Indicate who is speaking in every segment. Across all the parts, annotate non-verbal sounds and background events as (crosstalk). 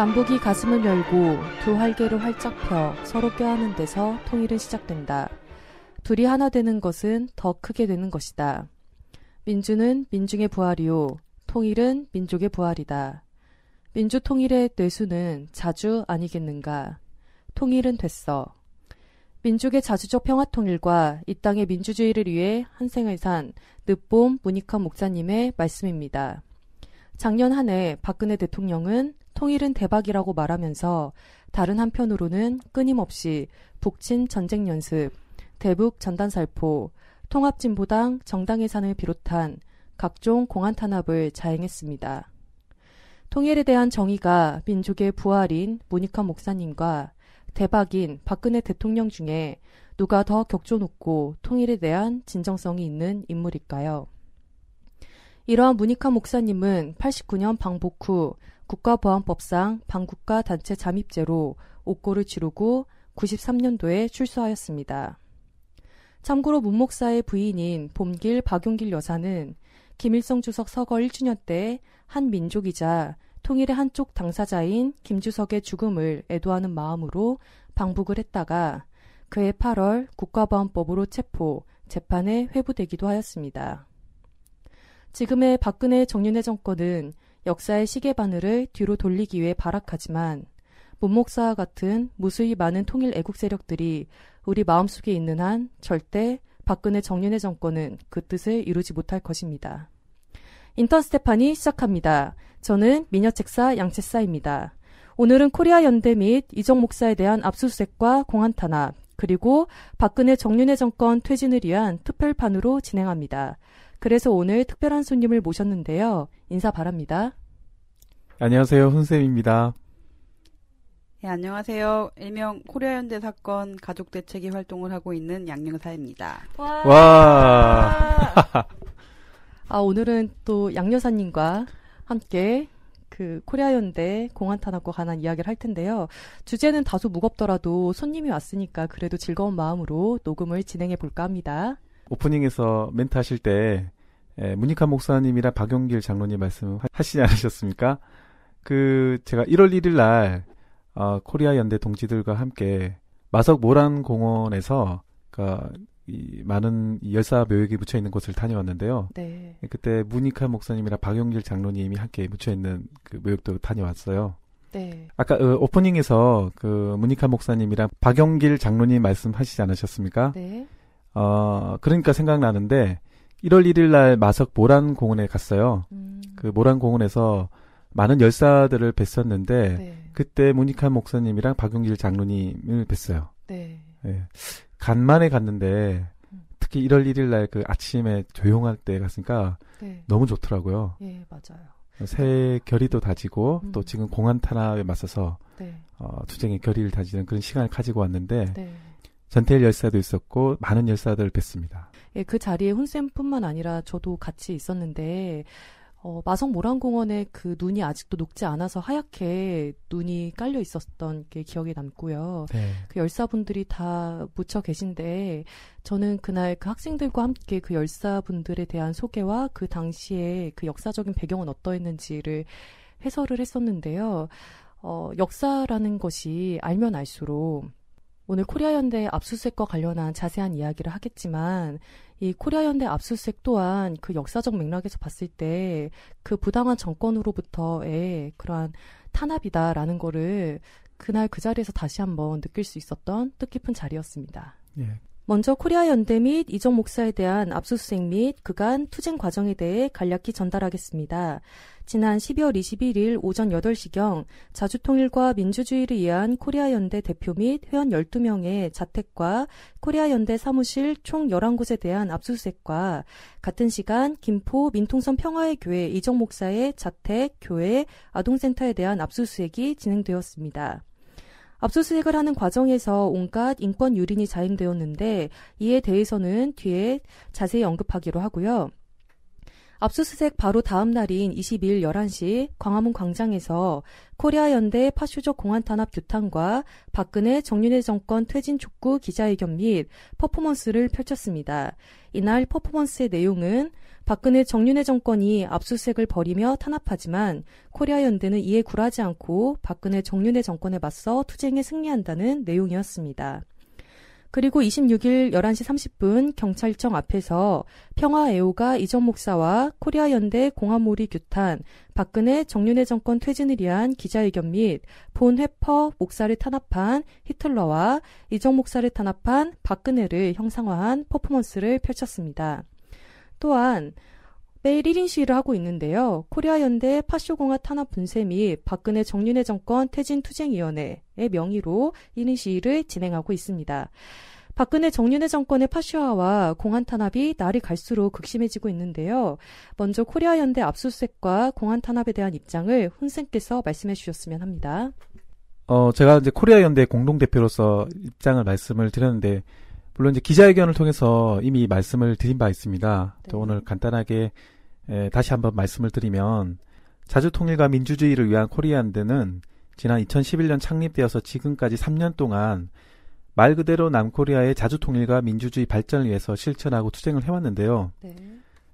Speaker 1: 남북이 가슴을 열고 두 활개를 활짝 펴 서로 껴안는 데서 통일은 시작된다. 둘이 하나 되는 것은 더 크게 되는 것이다. 민주는 민중의 부활이요. 통일은 민족의 부활이다. 민주 통일의 뇌수는 자주 아니겠는가. 통일은 됐어. 민족의 자주적 평화 통일과 이 땅의 민주주의를 위해 한생을 산 늦봄 문익환 목사님의 말씀입니다. 작년 한 해 박근혜 대통령은 통일은 대박이라고 말하면서 다른 한편으로는 끊임없이 북친 전쟁 연습, 대북 전단 살포, 통합진보당 정당 해산을 비롯한 각종 공안 탄압을 자행했습니다. 통일에 대한 정의가 민족의 부활인 문익환 목사님과 대박인 박근혜 대통령 중에 누가 더 격조 높고 통일에 대한 진정성이 있는 인물일까요? 이러한 문익환 목사님은 89년 방북 후 국가보안법상 반국가 단체 잠입죄로 옥고를 치르고 93년도에 출소하였습니다. 참고로 문 목사의 부인인 봄길 박용길 여사는 김일성 주석 서거 1주년 때 한 민족이자 통일의 한쪽 당사자인 김주석의 죽음을 애도하는 마음으로 방북을 했다가 그해 8월 국가보안법으로 체포, 재판에 회부되기도 하였습니다. 지금의 박근혜 정윤회 정권은 역사의 시계바늘을 뒤로 돌리기 위해 발악하지만 문목사와 같은 무수히 많은 통일 애국 세력들이 우리 마음속에 있는 한 절대 박근혜 정윤회 정권은 그 뜻을 이루지 못할 것입니다. 인턴 스테판이 시작합니다. 저는 미녀책사 양책사입니다. 오늘은 코리아 연대 및 이정 목사에 대한 압수수색과 공안 탄압, 그리고 박근혜 정윤회 정권 퇴진을 위한 특별판으로 진행합니다. 그래서 오늘 특별한 손님을 모셨는데요. 인사 바랍니다.
Speaker 2: 안녕하세요. 훈쌤입니다.
Speaker 3: 네, 안녕하세요. 일명 코리아 연대 사건 가족 대책위 활동을 하고 있는 양여사입니다.
Speaker 1: 와.
Speaker 2: 와. (laughs)
Speaker 1: 아, 오늘은 또 양여사님과 함께 그 코리아 연대 공안 탄압과 관한 이야기를 할 텐데요. 주제는 다소 무겁더라도 손님이 왔으니까 그래도 즐거운 마음으로 녹음을 진행해 볼까 합니다.
Speaker 2: 오프닝에서 멘트 하실 때 에, 문익환 목사님이랑 박용길 장로님 말씀하시지 않으셨습니까? 그 제가 1월 1일 날 어, 코리아 연대 동지들과 함께 마석 모란 공원에서 그이 많은 열사 묘역이 묻혀 있는 곳을 다녀왔는데요.
Speaker 1: 네.
Speaker 2: 그때 문익환 목사님이랑 박용길 장로님이 함께 묻혀 있는 그 묘역도 다녀왔어요.
Speaker 1: 네.
Speaker 2: 아까 어, 오프닝에서 그 문익환 목사님이랑 박용길 장로님 말씀하시지 않으셨습니까?
Speaker 1: 네.
Speaker 2: 어 그러니까 생각나는데 1월 1일 날 마석 모란 공원에 갔어요.
Speaker 1: 음,
Speaker 2: 그 모란 공원에서 많은 열사들을 뵀었는데
Speaker 1: 네.
Speaker 2: 그때 문익환 목사님이랑 박용길 장로님을 뵀어요.
Speaker 1: 네.
Speaker 2: 예. 간만에 갔는데
Speaker 1: 음.
Speaker 2: 특히 1월 1일 날 그 아침에 조용할 때 갔으니까
Speaker 1: 네.
Speaker 2: 너무 좋더라고요.
Speaker 1: 예, 맞아요.
Speaker 2: 새 결의도 다지고
Speaker 1: 음.
Speaker 2: 또 지금 공안 탄압에 맞서서
Speaker 1: 네.
Speaker 2: 어, 투쟁의 결의를 다지는 그런 시간을 가지고 왔는데
Speaker 1: 네.
Speaker 2: 전태일 열사도 있었고 많은 열사들을 뵀습니다.
Speaker 1: 예, 그 자리에 훈쌤뿐만 아니라 저도 같이 있었는데 어, 마성 모란공원에 그 눈이 아직도 녹지 않아서 하얗게 눈이 깔려 있었던 게 기억에 남고요.
Speaker 2: 네.
Speaker 1: 그 열사분들이 다 묻혀 계신데 저는 그날 그 학생들과 함께 그 열사분들에 대한 소개와 그 당시에 그 역사적인 배경은 어떠했는지를 해설을 했었는데요. 어, 역사라는 것이 알면 알수록 오늘 코리아 연대 압수수색과 관련한 자세한 이야기를 하겠지만 이 코리아 연대 압수수색 또한 그 역사적 맥락에서 봤을 때 그 부당한 정권으로부터의 그러한 탄압이다라는 거를 그날 그 자리에서 다시 한번 느낄 수 있었던 뜻깊은 자리였습니다.
Speaker 2: 예.
Speaker 1: 먼저 코리아 연대 및 이정 목사에 대한 압수수색 및 그간 투쟁 과정에 대해 간략히 전달하겠습니다. 지난 12월 21일 오전 8시경 자주통일과 민주주의를 위한 코리아 연대 대표 및 회원 12명의 자택과 코리아 연대 사무실 총 11곳에 대한 압수수색과 같은 시간 김포 민통선 평화의 교회 이정 목사의 자택, 교회, 아동센터에 대한 압수수색이 진행되었습니다. 압수수색을 하는 과정에서 온갖 인권 유린이 자행되었는데 이에 대해서는 뒤에 자세히 언급하기로 하고요. 압수수색 바로 다음 날인 22일 11시 광화문 광장에서 코리아 연대 파쇼적 공안 탄압 규탄과 박근혜 정윤회 정권 퇴진 촉구 기자회견 및 퍼포먼스를 펼쳤습니다. 이날 퍼포먼스의 내용은 박근혜 정윤회 정권이 압수수색을 벌이며 탄압하지만 코리아 연대는 이에 굴하지 않고 박근혜 정윤회 정권에 맞서 투쟁에 승리한다는 내용이었습니다. 그리고 26일 11시 30분 경찰청 앞에서 평화애호가 이적 목사와 코리아 연대 공안몰이 규탄 박근혜 정윤회 정권 퇴진을 위한 기자회견 및 본회퍼 목사를 탄압한 히틀러와 이적 목사를 탄압한 박근혜를 형상화한 퍼포먼스를 펼쳤습니다. 또한 매일 1인 시위를 하고 있는데요. 코리아 연대 파쇼공안 탄압 분쇄 및 박근혜 정윤회 정권 퇴진 투쟁위원회의 명의로 1인 시위를 진행하고 있습니다. 박근혜 정윤회 정권의 파쇼화와 공안 탄압이 날이 갈수록 극심해지고 있는데요. 먼저 코리아 연대 압수수색과 공안 탄압에 대한 입장을 훈생께서 말씀해 주셨으면 합니다.
Speaker 2: 어, 제가 이제 코리아 연대 공동 대표로서 입장을 말씀을 드렸는데 물론 이제 기자회견을 통해서 이미 말씀을 드린 바 있습니다.
Speaker 1: 네.
Speaker 2: 또 오늘 간단하게 에, 다시 한번 말씀을 드리면 자주 통일과 민주주의를 위한 코리아 연대는 지난 2011년 창립되어서 지금까지 3년 동안 말 그대로 남코리아의 자주 통일과 민주주의 발전을 위해서 실천하고 투쟁을 해왔는데요.
Speaker 1: 네.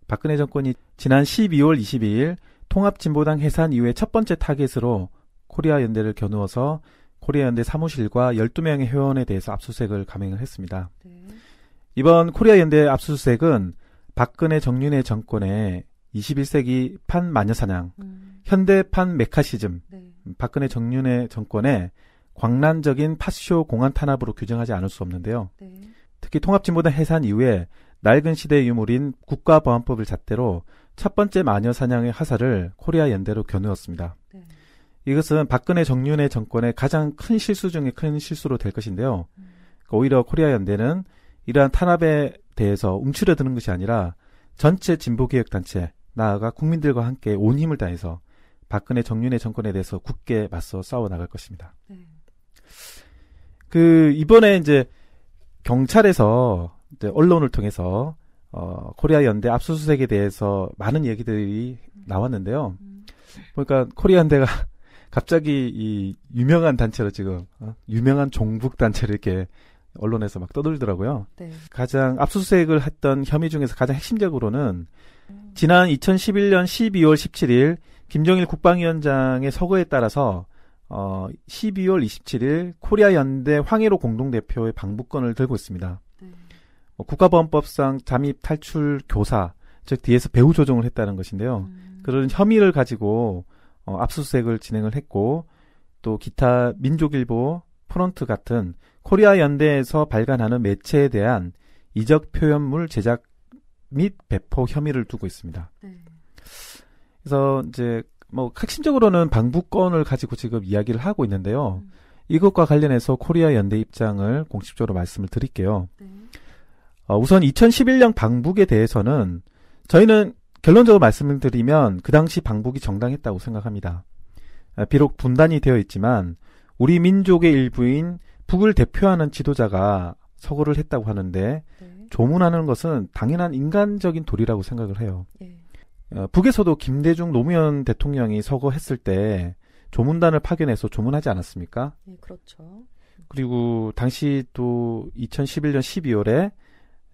Speaker 2: 박근혜 정권이 지난 12월 22일 통합진보당 해산 이후에 첫 번째 타겟으로 코리아 연대를 겨누어서 코리아 연대 사무실과 12명의 회원에 대해서 압수수색을 감행을 했습니다.
Speaker 1: 네.
Speaker 2: 이번 코리아 연대 압수수색은 박근혜 정윤회 정권의 21세기 판 마녀사냥,
Speaker 1: 음,
Speaker 2: 현대판 매카시즘,
Speaker 1: 네.
Speaker 2: 박근혜 정윤회 정권의 광란적인 파쇼 공안 탄압으로 규정하지 않을 수 없는데요.
Speaker 1: 네.
Speaker 2: 특히 통합진보당 해산 이후에 낡은 시대의 유물인 국가보안법을 잣대로 첫 번째 마녀 사냥의 화살을 코리아 연대로 겨누었습니다.
Speaker 1: 네.
Speaker 2: 이것은 박근혜 정윤회 정권의 가장 큰 실수 중에 큰 실수로 될 것인데요.
Speaker 1: 음,
Speaker 2: 오히려 코리아 연대는 이러한 탄압에 대해서 움츠려드는 것이 아니라 전체 진보개혁단체, 나아가 국민들과 함께 온 힘을 다해서 박근혜 정윤회 정권에 대해서 굳게 맞서 싸워 나갈 것입니다.
Speaker 1: 네.
Speaker 2: 그 이번에 이제 경찰에서 이제 언론을 통해서 어 코리아 연대 압수수색에 대해서 많은 얘기들이 나왔는데요.
Speaker 1: 음,
Speaker 2: 보니까 코리아 연대가 갑자기 이 유명한 단체로 지금 어? 유명한 종북 단체를 이렇게 언론에서 막 떠들더라고요.
Speaker 1: 네.
Speaker 2: 가장 압수수색을 했던 혐의 중에서 가장 핵심적으로는
Speaker 1: 음,
Speaker 2: 지난 2011년 12월 17일 김정일 국방위원장의 서거에 따라서 어 12월 27일 코리아 연대 황해로 공동대표의 방북권을 들고 있습니다.
Speaker 1: 네.
Speaker 2: 어, 국가보안법상 잠입 탈출 교사, 즉 뒤에서 배후 조종을 했다는 것인데요.
Speaker 1: 음,
Speaker 2: 그런 혐의를 가지고 어, 압수수색을 진행을 했고 또 기타 민족일보, 프론트 같은 코리아 연대에서 발간하는 매체에 대한 이적 표현물 제작 및 배포 혐의를 두고 있습니다.
Speaker 1: 네.
Speaker 2: 그래서 이제 뭐 핵심적으로는 방북건을 가지고 지금 이야기를 하고 있는데요.
Speaker 1: 음,
Speaker 2: 이것과 관련해서 코리아 연대 입장을 공식적으로 말씀을 드릴게요.
Speaker 1: 네.
Speaker 2: 어, 우선 2011년 방북에 대해서는 저희는 결론적으로 말씀을 드리면 그 당시 방북이 정당했다고 생각합니다. 아, 비록 분단이 되어 있지만 우리 민족의 일부인 북을 대표하는 지도자가 서거를 했다고 하는데
Speaker 1: 네.
Speaker 2: 조문하는 것은 당연한 인간적인 도리라고 생각을 해요.
Speaker 1: 예.
Speaker 2: 어, 북에서도 김대중 노무현 대통령이 서거했을 때 조문단을 파견해서 조문하지 않았습니까?
Speaker 1: 네, 그렇죠.
Speaker 2: 그리고 당시 또 2011년 12월에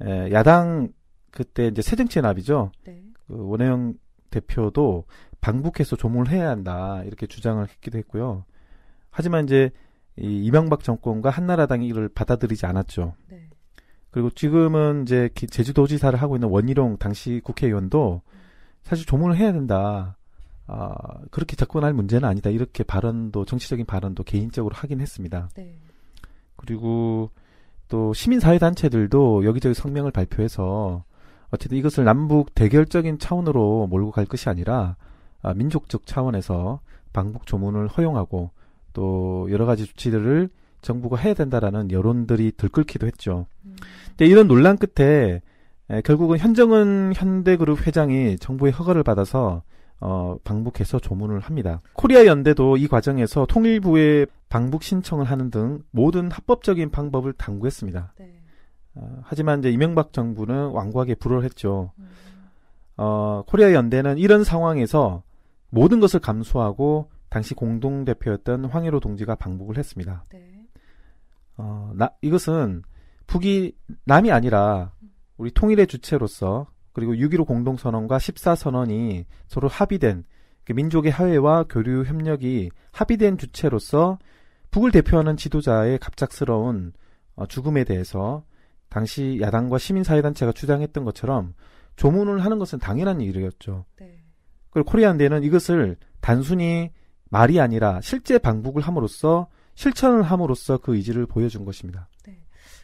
Speaker 2: 에, 야당 그때 이제 새정치연합이죠.
Speaker 1: 네.
Speaker 2: 그 원혜영 대표도 방북해서 조문을 해야 한다 이렇게 주장을 했기도 했고요. 하지만 이제 이 이명박 정권과 한나라당이 이를 받아들이지 않았죠.
Speaker 1: 네.
Speaker 2: 그리고 지금은 이제 기- 제주도지사를 하고 있는 원희룡 당시 국회의원도 사실 조문을 해야 된다. 아, 그렇게 접근할 문제는 아니다. 이렇게 발언도 정치적인 발언도 개인적으로 하긴 했습니다.
Speaker 1: 네.
Speaker 2: 그리고 또 시민사회 단체들도 여기저기 성명을 발표해서 어쨌든 이것을 남북 대결적인 차원으로 몰고 갈 것이 아니라 아, 민족적 차원에서 방북 조문을 허용하고 또 여러 가지 조치들을 정부가 해야 된다라는 여론들이 들끓기도 했죠.
Speaker 1: 음,
Speaker 2: 근데 이런 논란 끝에 에, 결국은 현정은 현대그룹 회장이 정부의 허가를 받아서 어, 방북해서 조문을 합니다. 코리아 연대도 이 과정에서 통일부에 방북 신청을 하는 등 모든 합법적인 방법을 당구했습니다.
Speaker 1: 네.
Speaker 2: 어, 하지만 이제 이명박 정부는 완고하게 불허했죠.
Speaker 1: 음,
Speaker 2: 어, 코리아 연대는 이런 상황에서 모든 것을 감수하고 당시 공동 대표였던 황희로 동지가 방북을 했습니다.
Speaker 1: 네.
Speaker 2: 어, 나, 이것은 북이 남이 아니라 우리 통일의 주체로서 그리고 6.15 공동선언과 14선언이 서로 합의된 그 민족의 화해와 교류 협력이 합의된 주체로서 북을 대표하는 지도자의 갑작스러운 어, 죽음에 대해서 당시 야당과 시민사회단체가 주장했던 것처럼 조문을 하는 것은 당연한 일이었죠.
Speaker 1: 네.
Speaker 2: 그리고 코리안대는 이것을 단순히 말이 아니라 실제 방북을 함으로써 실천을 함으로써 그 의지를 보여준 것입니다.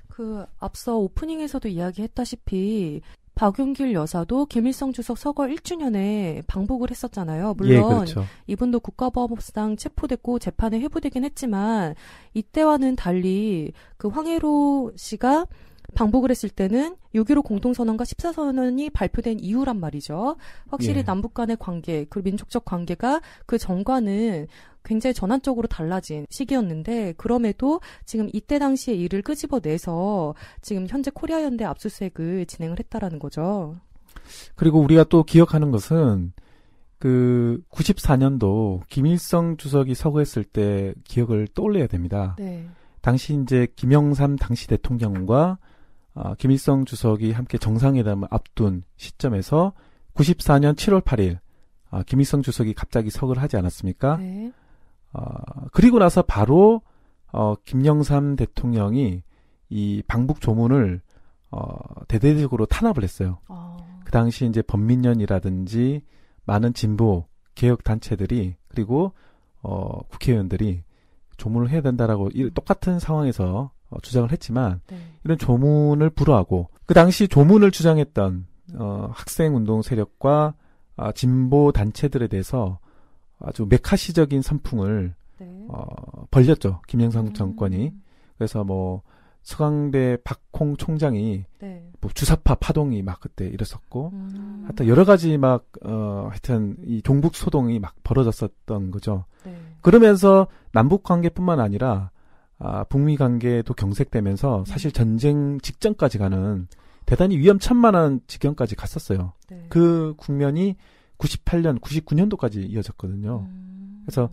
Speaker 1: 그 앞서 오프닝에서도 이야기했다시피 박용길 여사도 김일성 주석 서거 1주년에 방북을 했었잖아요. 물론
Speaker 2: 예, 그렇죠.
Speaker 1: 이분도 국가보안법상 체포됐고 재판에 회부되긴 했지만 이때와는 달리 그 황혜로 씨가 방북을 했을 때는 6.15 공동선언과 14선언이 발표된 이후란 말이죠. 확실히
Speaker 2: 예.
Speaker 1: 남북 간의 관계, 그 민족적 관계가 그 전과는 굉장히 전환적으로 달라진 시기였는데 그럼에도 지금 이때 당시의 일을 끄집어내서 지금 현재 코리아 연대 압수수색을 진행을 했다라는 거죠.
Speaker 2: 그리고 우리가 또 기억하는 것은 그 94년도 김일성 주석이 서거했을 때 기억을 떠올려야 됩니다.
Speaker 1: 네.
Speaker 2: 당시 이제 김영삼 당시 대통령과 아, 김일성 주석이 함께 정상회담을 앞둔 시점에서 94년 7월 8일 아, 김일성 주석이 갑자기 서거를 하지 않았습니까?
Speaker 1: 네.
Speaker 2: 아, 그리고 나서 바로 어, 김영삼 대통령이 이 방북 조문을 어, 대대적으로 탄압을 했어요.
Speaker 1: 아,
Speaker 2: 그 당시 이제 범민련이라든지 많은 진보 개혁 단체들이 그리고 어, 국회의원들이 조문을 해야 된다라고 이 똑같은 상황에서 어, 주장을 했지만
Speaker 1: 네.
Speaker 2: 이런 조문을 불허하고 그 당시 조문을 주장했던 어, 학생 운동 세력과 아, 진보 단체들에 대해서 아주 메카시적인 선풍을
Speaker 1: 네.
Speaker 2: 어, 벌렸죠 김영삼
Speaker 1: 음.
Speaker 2: 정권이 그래서 뭐 서강대 박홍 총장이
Speaker 1: 네.
Speaker 2: 뭐 주사파 파동이 막 그때 일었었고
Speaker 1: 음.
Speaker 2: 하여튼 여러 가지 막, 어, 하여튼 이 종북 소동이 막 벌어졌었던 거죠.
Speaker 1: 네.
Speaker 2: 그러면서 남북 관계뿐만 아니라, 아, 북미 관계도 경색되면서 사실 전쟁 직전까지 가는 대단히 위험천만한 지경까지 갔었어요.
Speaker 1: 네.
Speaker 2: 그 국면이 98년, 99년도까지 이어졌거든요.
Speaker 1: 음.
Speaker 2: 그래서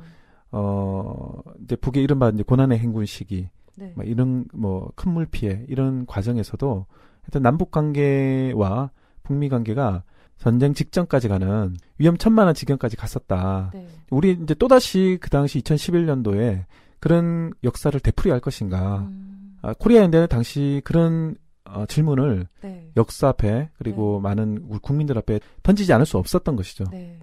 Speaker 2: 어, 이제 북의 이른바 이제 고난의 행군 시기,
Speaker 1: 네.
Speaker 2: 막 이런 뭐 큰 물 피해 이런 과정에서도 하여튼 남북 관계와 북미 관계가 전쟁 직전까지 가는 위험천만한 지경까지 갔었다.
Speaker 1: 네.
Speaker 2: 우리 이제 또다시 그 당시 2011년도에 그런 역사를 되풀이할 것인가.
Speaker 1: 음.
Speaker 2: 아, 코리아 연대는 당시 그런 어, 질문을
Speaker 1: 네.
Speaker 2: 역사 앞에 그리고 많은 우리 국민들 앞에 던지지 않을 수 없었던 것이죠.
Speaker 1: 네.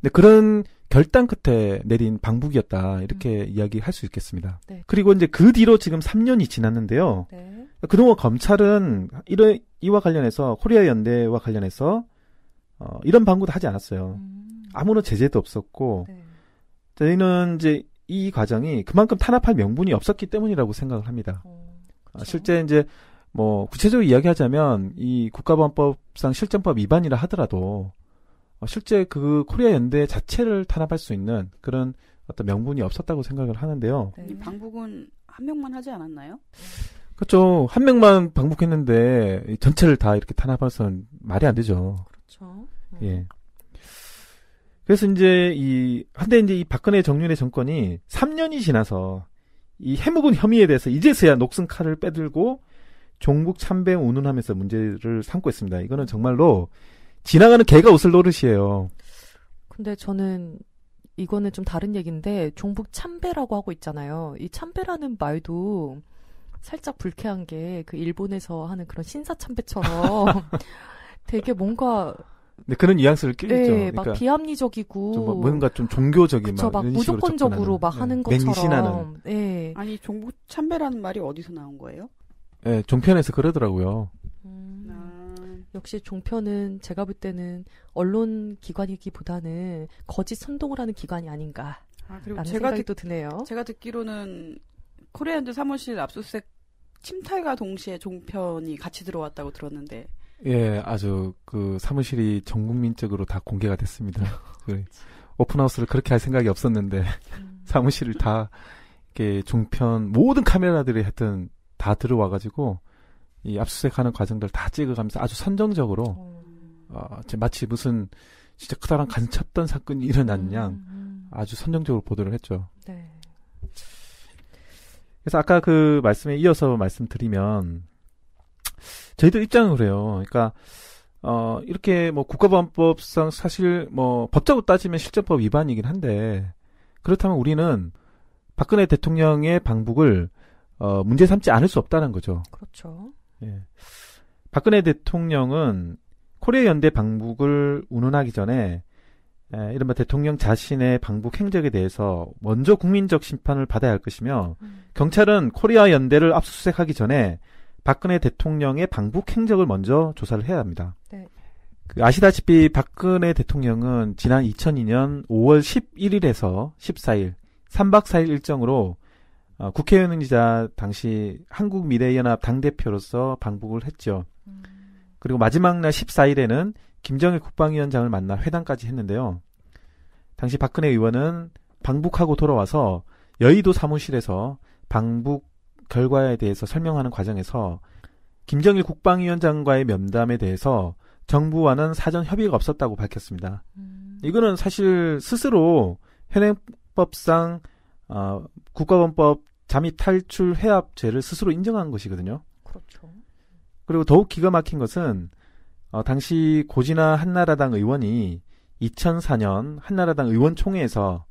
Speaker 2: 근데 그런 결단 끝에 내린 방북이었다 이렇게 이야기할 수 있겠습니다.
Speaker 1: 네.
Speaker 2: 그리고 이제 그 뒤로 지금 3년이 지났는데요.
Speaker 1: 네.
Speaker 2: 그동안 검찰은 이런 이와 관련해서 코리아 연대와 관련해서 어, 이런 방구도 하지 않았어요.
Speaker 1: 음.
Speaker 2: 아무런 제재도 없었고
Speaker 1: 네.
Speaker 2: 저희는 이제 이 과정이 그만큼 탄압할 명분이 없었기 때문이라고 생각을 합니다.
Speaker 1: 어,
Speaker 2: 아. 실제 이제 뭐 구체적으로 이야기하자면 이 국가보안법상 실정법 위반이라 하더라도 어, 실제 그 코리아 연대 자체를 탄압할 수 있는 그런 어떤 명분이 없었다고 생각을 하는데요.
Speaker 1: 네.
Speaker 3: 이 방북은 한 명만 하지 않았나요?
Speaker 2: 그렇죠. 한 명만 방북했는데 이 전체를 다 이렇게 탄압해서는 말이 안 되죠.
Speaker 1: 그렇죠.
Speaker 2: 예. 그래서 이제 이 한데 이제 이 박근혜 정윤의 정권이 3년이 지나서 이 해묵은 혐의에 대해서 이제서야 녹슨 칼을 빼들고 종북 참배용 운운하면서 문제를 삼고 있습니다. 이거는 정말로 지나가는 개가 웃을 노릇이에요.
Speaker 1: 근데 저는 이거는 좀 다른 얘기인데 종북 참배라고 하고 있잖아요. 이 참배라는 말도 살짝 불쾌한 게 그 일본에서 하는 그런 신사 참배처럼 (laughs) 되게 뭔가
Speaker 2: 근데 그런 뉘앙스를.
Speaker 1: 예, 막
Speaker 2: 그러니까
Speaker 1: 비합리적이고
Speaker 2: 좀뭐 뭔가 좀 종교적인
Speaker 1: 그쵸,
Speaker 2: 막,
Speaker 1: 막 무조건적으로
Speaker 2: 접근하는,
Speaker 1: 막 하는
Speaker 2: 예,
Speaker 1: 것처럼
Speaker 2: 맹신하는
Speaker 1: 예.
Speaker 3: 아니 종북 참배라는 말이 어디서 나온 거예요?
Speaker 2: 예, 종편에서 그러더라고요.
Speaker 1: 음,
Speaker 3: 아,
Speaker 1: 역시 종편은 제가 볼 때는 언론 기관이기보다는 거짓 선동을 하는 기관이 아닌가라는
Speaker 3: 아, 그리고 제가 듣,
Speaker 1: 또 드네요.
Speaker 3: 제가 듣기로는 코리아연대 사무실 압수수색 침탈과 동시에 종편이 같이 들어왔다고 들었는데
Speaker 2: 예, 아주 그 사무실이 전 국민적으로 다 공개가 됐습니다. (laughs) 그 오픈하우스를 그렇게 할 생각이 없었는데
Speaker 1: 음. (laughs)
Speaker 2: 사무실을 다 이렇게 종편 모든 카메라들이 하여튼 다 들어와가지고 이 압수수색하는 과정들 다 찍어가면서 아주 선정적으로
Speaker 1: 어,
Speaker 2: 어, 제 마치 무슨 진짜 크다란 간첩던 사건이 일어난 양
Speaker 1: 음, 음.
Speaker 2: 아주 선정적으로 보도를 했죠.
Speaker 1: 네.
Speaker 2: 그래서 아까 그 말씀에 이어서 말씀드리면 저희들 입장은 그래요. 그러니까 어, 이렇게 뭐 국가보안법상 사실 뭐 법적으로 따지면 실전법 위반이긴 한데 그렇다면 우리는 박근혜 대통령의 방북을 어, 문제 삼지 않을 수 없다는 거죠.
Speaker 1: 그렇죠.
Speaker 2: 예. 박근혜 대통령은 코리아 연대 방북을 운운하기 전에 에, 이른바 대통령 자신의 방북 행적에 대해서 먼저 국민적 심판을 받아야 할 것이며
Speaker 1: 음.
Speaker 2: 경찰은 코리아 연대를 압수수색하기 전에 박근혜 대통령의 방북 행적을 먼저 조사를 해야 합니다.
Speaker 1: 네.
Speaker 2: 그 아시다시피 박근혜 대통령은 지난 2002년 5월 11일에서 14일 3박 4일 일정으로 어, 국회의원이자 당시 한국미래연합 당대표로서 방북을 했죠.
Speaker 1: 음.
Speaker 2: 그리고 마지막 날 14일에는 김정일 국방위원장을 만나 회담까지 했는데요. 당시 박근혜 의원은 방북하고 돌아와서 여의도 사무실에서 방북 결과에 대해서 설명하는 과정에서 김정일 국방위원장과의 면담에 대해서 정부와는 사전 협의가 없었다고 밝혔습니다.
Speaker 1: 음.
Speaker 2: 이거는 사실 스스로 현행법상 어, 국가범법 잠입 탈출 해압죄를 스스로 인정한 것이거든요.
Speaker 1: 그렇죠.
Speaker 2: 그리고 더욱 기가 막힌 것은 어, 당시 고진아 한나라당 의원이 2004년 한나라당 의원총회에서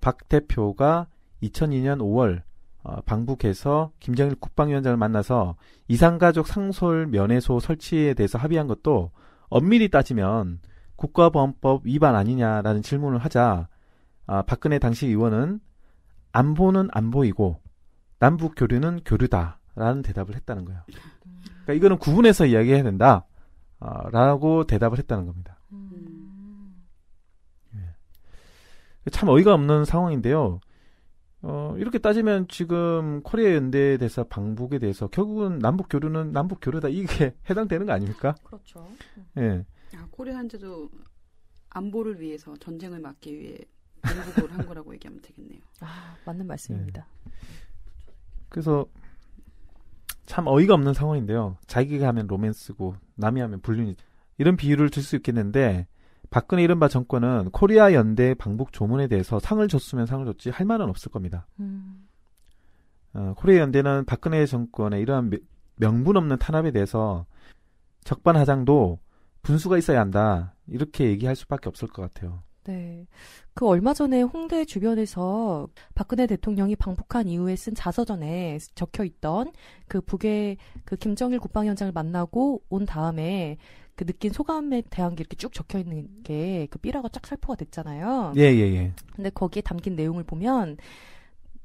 Speaker 2: 박 대표가 2002년 5월 어, 방북해서 김정일 국방위원장을 만나서 이산가족 상설 면회소 설치에 대해서 합의한 것도 엄밀히 따지면 국가보안법 위반 아니냐라는 질문을 하자 아, 박근혜 당시 의원은 안보는 안 보이고 남북 교류는 교류다라는 대답을 했다는 거예요. 그러니까 이거는 구분해서 이야기해야 된다. 아, 라고 대답을 했다는 겁니다.
Speaker 1: 음.
Speaker 2: 참 어이가 없는 상황인데요. 어, 이렇게 따지면 지금 코리아 연대에 대해서 방북에 대해서 결국은 남북 교류는 남북 교류다 이게 (laughs) 해당되는 거 아닙니까?
Speaker 1: 그렇죠.
Speaker 2: 예.
Speaker 3: 아, 코리아 현재도 안보를 위해서 전쟁을 막기 위해 방북을 한 거라고 얘기하면 되겠네요. (laughs)
Speaker 1: 아, 맞는 말씀입니다.
Speaker 2: 그래서 참 어이가 없는 상황인데요. 자기가 하면 로맨스고 남이 하면 불륜이 이런 비유를 들 수 있겠는데 박근혜 이른바 정권은 코리아 연대 방북 조문에 대해서 상을 줬으면 상을 줬지 할 말은 없을 겁니다.
Speaker 1: 음.
Speaker 2: 어, 코리아 연대는 박근혜 정권의 이러한 명- 명분 없는 탄압에 대해서 적반하장도 분수가 있어야 한다. 이렇게 얘기할 수밖에 없을 것 같아요.
Speaker 1: 네. 그 얼마 전에 홍대 주변에서 박근혜 대통령이 방북한 이후에 쓴 자서전에 적혀 있던 그 북의 그 김정일 국방위원장을 만나고 온 다음에 그 느낀 소감에 대한 게 이렇게 쭉 적혀 있는 게 그 삐라가 쫙 살포가 됐잖아요.
Speaker 2: 예, 예, 예.
Speaker 1: 근데 거기에 담긴 내용을 보면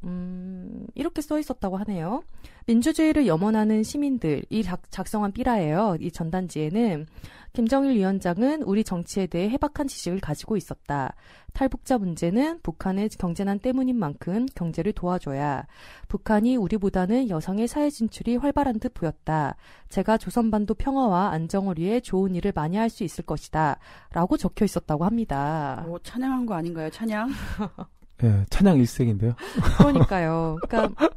Speaker 1: 음, 이렇게 써 있었다고 하네요. 민주주의를 염원하는 시민들 이 작, 작성한 삐라예요. 이 전단지에는 김정일 위원장은 우리 정치에 대해 해박한 지식을 가지고 있었다. 탈북자 문제는 북한의 경제난 때문인 만큼 경제를 도와줘야. 북한이 우리보다는 여성의 사회 진출이 활발한 듯 보였다. 제가 조선반도 평화와 안정을 위해 좋은 일을 많이 할 수 있을 것이다. 라고 적혀 있었다고 합니다.
Speaker 3: 뭐 찬양한 거 아닌가요? 찬양? (laughs)
Speaker 2: 예, 찬양 일색인데요.
Speaker 1: 그러니까요. 그러니까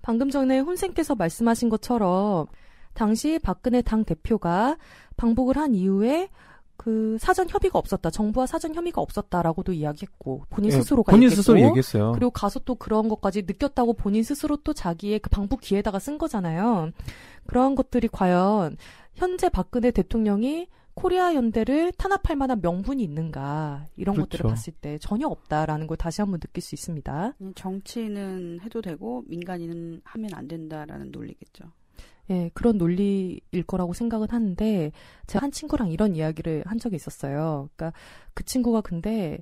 Speaker 1: 방금 전에 혼생께서 말씀하신 것처럼 당시 박근혜 당 대표가 방북을 한 이후에 그 사전 협의가 없었다. 정부와 사전 협의가 없었다라고도 이야기했고 본인
Speaker 2: 예,
Speaker 1: 스스로가
Speaker 2: 본인
Speaker 1: 얘기했고,
Speaker 2: 스스로 얘기했어요.
Speaker 1: 그리고 가서 또 그런 것까지 느꼈다고 본인 스스로 또 자기의 그 방북 기에다가 쓴 거잖아요. 그런 것들이 과연 현재 박근혜 대통령이 코리아 연대를 탄압할 만한 명분이 있는가 이런
Speaker 2: 그렇죠.
Speaker 1: 것들을 봤을 때 전혀 없다라는 걸 다시 한번 느낄 수 있습니다.
Speaker 3: 음, 정치는 해도 되고 민간인은 하면 안 된다라는 논리겠죠.
Speaker 1: 예, 그런 논리일 거라고 생각은 하는데 제가 한 친구랑 이런 이야기를 한 적이 있었어요. 그러니까 그 친구가 근데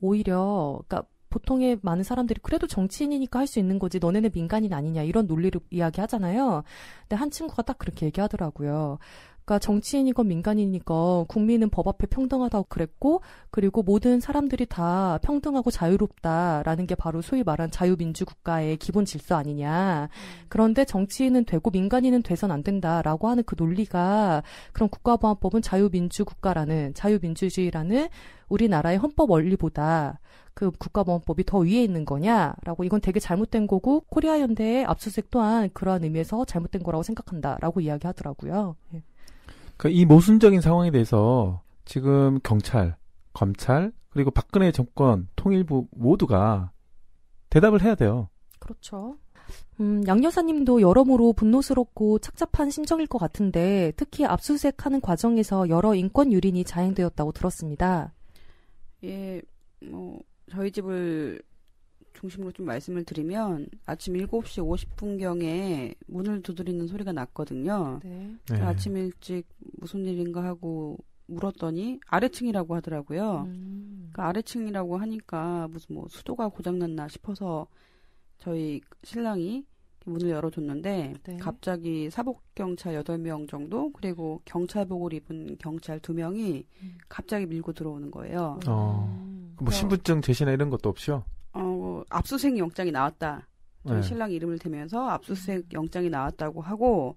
Speaker 1: 오히려 그러니까 보통의 많은 사람들이 그래도 정치인이니까 할 수 있는 거지 너네는 민간인 아니냐 이런 논리를 이야기하잖아요. 근데 한 친구가 딱 그렇게 얘기하더라고요. 그러니까 정치인이건 민간인이건 국민은 법 앞에 평등하다고 그랬고 그리고 모든 사람들이 다 평등하고 자유롭다라는 게 바로 소위 말한 자유민주 국가의 기본 질서 아니냐. 그런데 정치인은 되고 민간인은 돼선 안 된다라고 하는 그 논리가 그럼 국가보안법은 자유민주 국가라는 자유민주주의라는 우리나라의 헌법 원리보다 그 국가보안법이 더 위에 있는 거냐라고 이건 되게 잘못된 거고 코리아 연대의 압수수색 또한 그러한 의미에서 잘못된 거라고 생각한다라고 이야기하더라고요. 예.
Speaker 2: 그러니까 이 모순적인 상황에 대해서 지금 경찰, 검찰, 그리고 박근혜 정권, 통일부 모두가 대답을 해야 돼요.
Speaker 1: 그렇죠. 음, 양 여사님도 여러모로 분노스럽고 착잡한 심정일 것 같은데 특히 압수수색하는 과정에서 여러 인권 유린이 자행되었다고 들었습니다.
Speaker 3: 예, 뭐 저희 집을 중심으로 좀 말씀을 드리면 아침 7시 50분경에 문을 두드리는 소리가 났거든요.
Speaker 1: 네.
Speaker 2: 네.
Speaker 3: 아침 일찍 무슨 일인가 하고 물었더니 아래층이라고 하더라고요.
Speaker 1: 음.
Speaker 3: 그 아래층이라고 하니까 무슨 뭐 수도가 고장났나 싶어서 저희 신랑이 문을 열어줬는데
Speaker 1: 네.
Speaker 3: 갑자기 사복 경찰 8명 정도 그리고 경찰복을 입은 경찰 2명이
Speaker 1: 음.
Speaker 3: 갑자기 밀고 들어오는 거예요.
Speaker 2: 어.
Speaker 1: 음.
Speaker 2: 뭐 신분증 제시나 이런 것도 없이요?
Speaker 3: 어, 압수수색 영장이 나왔다. 저희
Speaker 2: 네.
Speaker 3: 신랑 이름을 대면서 압수수색 영장이 나왔다고 하고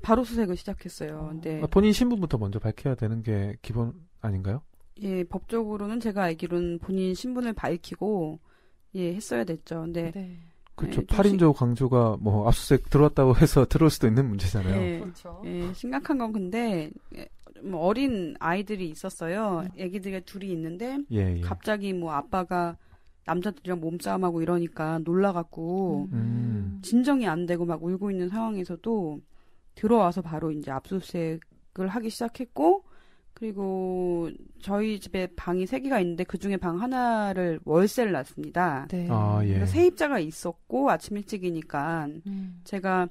Speaker 3: 바로 수색을 시작했어요.
Speaker 1: 어.
Speaker 3: 근데
Speaker 2: 아, 본인 신분부터 먼저 밝혀야 되는 게 기본 아닌가요?
Speaker 3: 예, 법적으로는 제가 알기로는 본인 신분을 밝히고 예, 했어야 됐죠. 근데
Speaker 1: 네.
Speaker 2: 그렇죠.
Speaker 3: 네, 좀
Speaker 2: 8인조 강조가 뭐 압수수색 들어왔다고 해서 (laughs) 들어올 수도 있는 문제잖아요.
Speaker 3: 예,
Speaker 1: 그렇죠.
Speaker 3: 예, 심각한 건 근데 예, 뭐 어린 아이들이 있었어요. 애기들이 둘이 있는데
Speaker 2: 예, 예.
Speaker 3: 갑자기 뭐 아빠가 남자들이랑 몸싸움하고 이러니까 놀라갖고
Speaker 2: 음.
Speaker 3: 진정이 안 되고 막 울고 있는 상황에서도 들어와서 바로 이제 압수수색을 하기 시작했고 그리고 저희 집에 방이 세 개가 있는데 그 중에 방 하나를 월세를 놨습니다.
Speaker 1: 네.
Speaker 2: 아, 예.
Speaker 3: 그래서 세입자가 있었고 아침 일찍이니까
Speaker 1: 음.
Speaker 3: 제가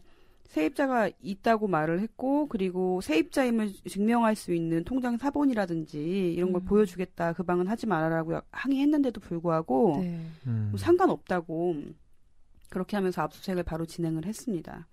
Speaker 3: 세입자가 있다고 말을 했고 그리고 세입자임을 증명할 수 있는 통장 사본이라든지 이런 걸
Speaker 1: 음.
Speaker 3: 보여주겠다 그 방은 하지 말아라고 항의했는데도 불구하고
Speaker 1: 네.
Speaker 2: 음.
Speaker 3: 뭐 상관없다고 그렇게 하면서 압수수색을 바로 진행을 했습니다.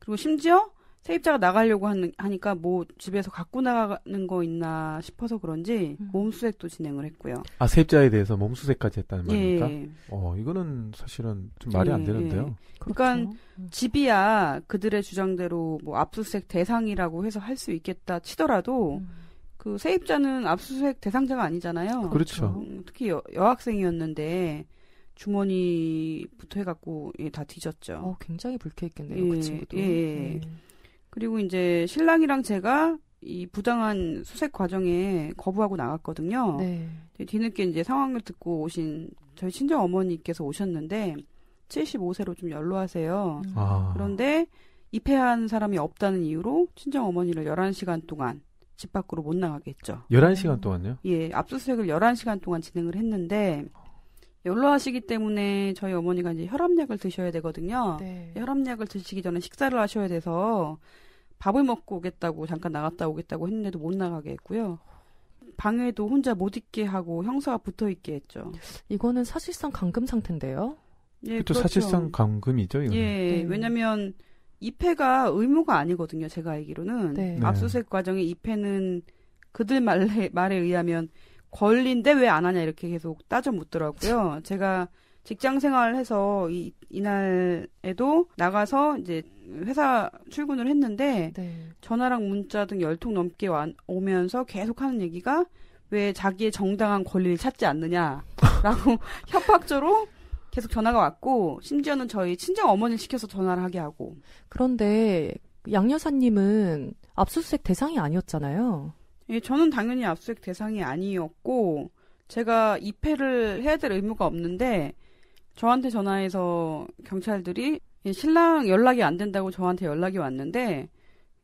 Speaker 3: 그리고 심지어 세입자가 나가려고 하는, 하니까 뭐 집에서 갖고 나가는 거 있나 싶어서 그런지
Speaker 1: 음.
Speaker 3: 몸수색도 진행을 했고요.
Speaker 2: 아, 세입자에 대해서 몸수색까지 했다는 말입니까?
Speaker 3: 예.
Speaker 2: 어, 이거는 사실은 좀 말이 안
Speaker 3: 예,
Speaker 2: 되는데요.
Speaker 3: 그러니까
Speaker 1: 그렇죠. 음.
Speaker 3: 집이야 그들의 주장대로 뭐 압수수색 대상이라고 해서 할 수 있겠다 치더라도
Speaker 1: 음.
Speaker 3: 그 세입자는 압수수색 대상자가 아니잖아요.
Speaker 2: 그렇죠.
Speaker 3: 음, 특히 여, 여학생이었는데 주머니부터 해갖고 예, 다 뒤졌죠.
Speaker 1: 어, 굉장히 불쾌했겠네요.
Speaker 3: 예,
Speaker 1: 그 친구도.
Speaker 3: 예, 예.
Speaker 1: 네.
Speaker 3: 그리고 이제 신랑이랑 제가 이 부당한 수색 과정에 거부하고 나갔거든요.
Speaker 1: 네.
Speaker 3: 뒤늦게 이제 상황을 듣고 오신 저희 친정 어머니께서 오셨는데 75세로 좀 연로하세요.
Speaker 1: 음.
Speaker 2: 아.
Speaker 3: 그런데 입회한 사람이 없다는 이유로 친정 어머니를 11시간 동안 집 밖으로 못 나가게 했죠.
Speaker 2: 11시간 동안요?
Speaker 3: 예, 압수수색을 11시간 동안 진행을 했는데 연로하시기 때문에 저희 어머니가 이제 혈압약을 드셔야 되거든요.
Speaker 1: 네.
Speaker 3: 혈압약을 드시기 전에 식사를 하셔야 돼서 밥을 먹고 오겠다고 잠깐 나갔다 오겠다고 했는데도 못 나가게 했고요. 방에도 혼자 못 있게 하고 형사가 붙어 있게 했죠.
Speaker 1: 이거는 사실상 감금 상태인데요.
Speaker 3: 예,
Speaker 2: 그렇죠. 사실상 감금이죠, 이거는.
Speaker 3: 예,
Speaker 1: 네.
Speaker 3: 왜냐면 입회가 의무가 아니거든요. 제가 알기로는
Speaker 1: 네.
Speaker 2: 네.
Speaker 3: 압수수색 과정에 입회는 그들 말에, 말에 의하면 권리인데 왜 안 하냐 이렇게 계속 따져 묻더라고요. 제가 직장 생활을 해서 이, 이날에도 나가서 이제 회사 출근을 했는데
Speaker 1: 네.
Speaker 3: 전화랑 문자 등 열 통 넘게 와, 오면서 계속 하는 얘기가 왜 자기의 정당한 권리를 찾지 않느냐라고 (laughs) (laughs) 협박조로 계속 전화가 왔고 심지어는 저희 친정 어머니를 시켜서 전화를 하게 하고
Speaker 1: 그런데 양 여사님은 압수수색 대상이 아니었잖아요.
Speaker 3: 예, 저는 당연히 압수수색 대상이 아니었고 제가 입회를 해야 될 의무가 없는데 저한테 전화해서 경찰들이 예, 신랑 연락이 안 된다고 저한테 연락이 왔는데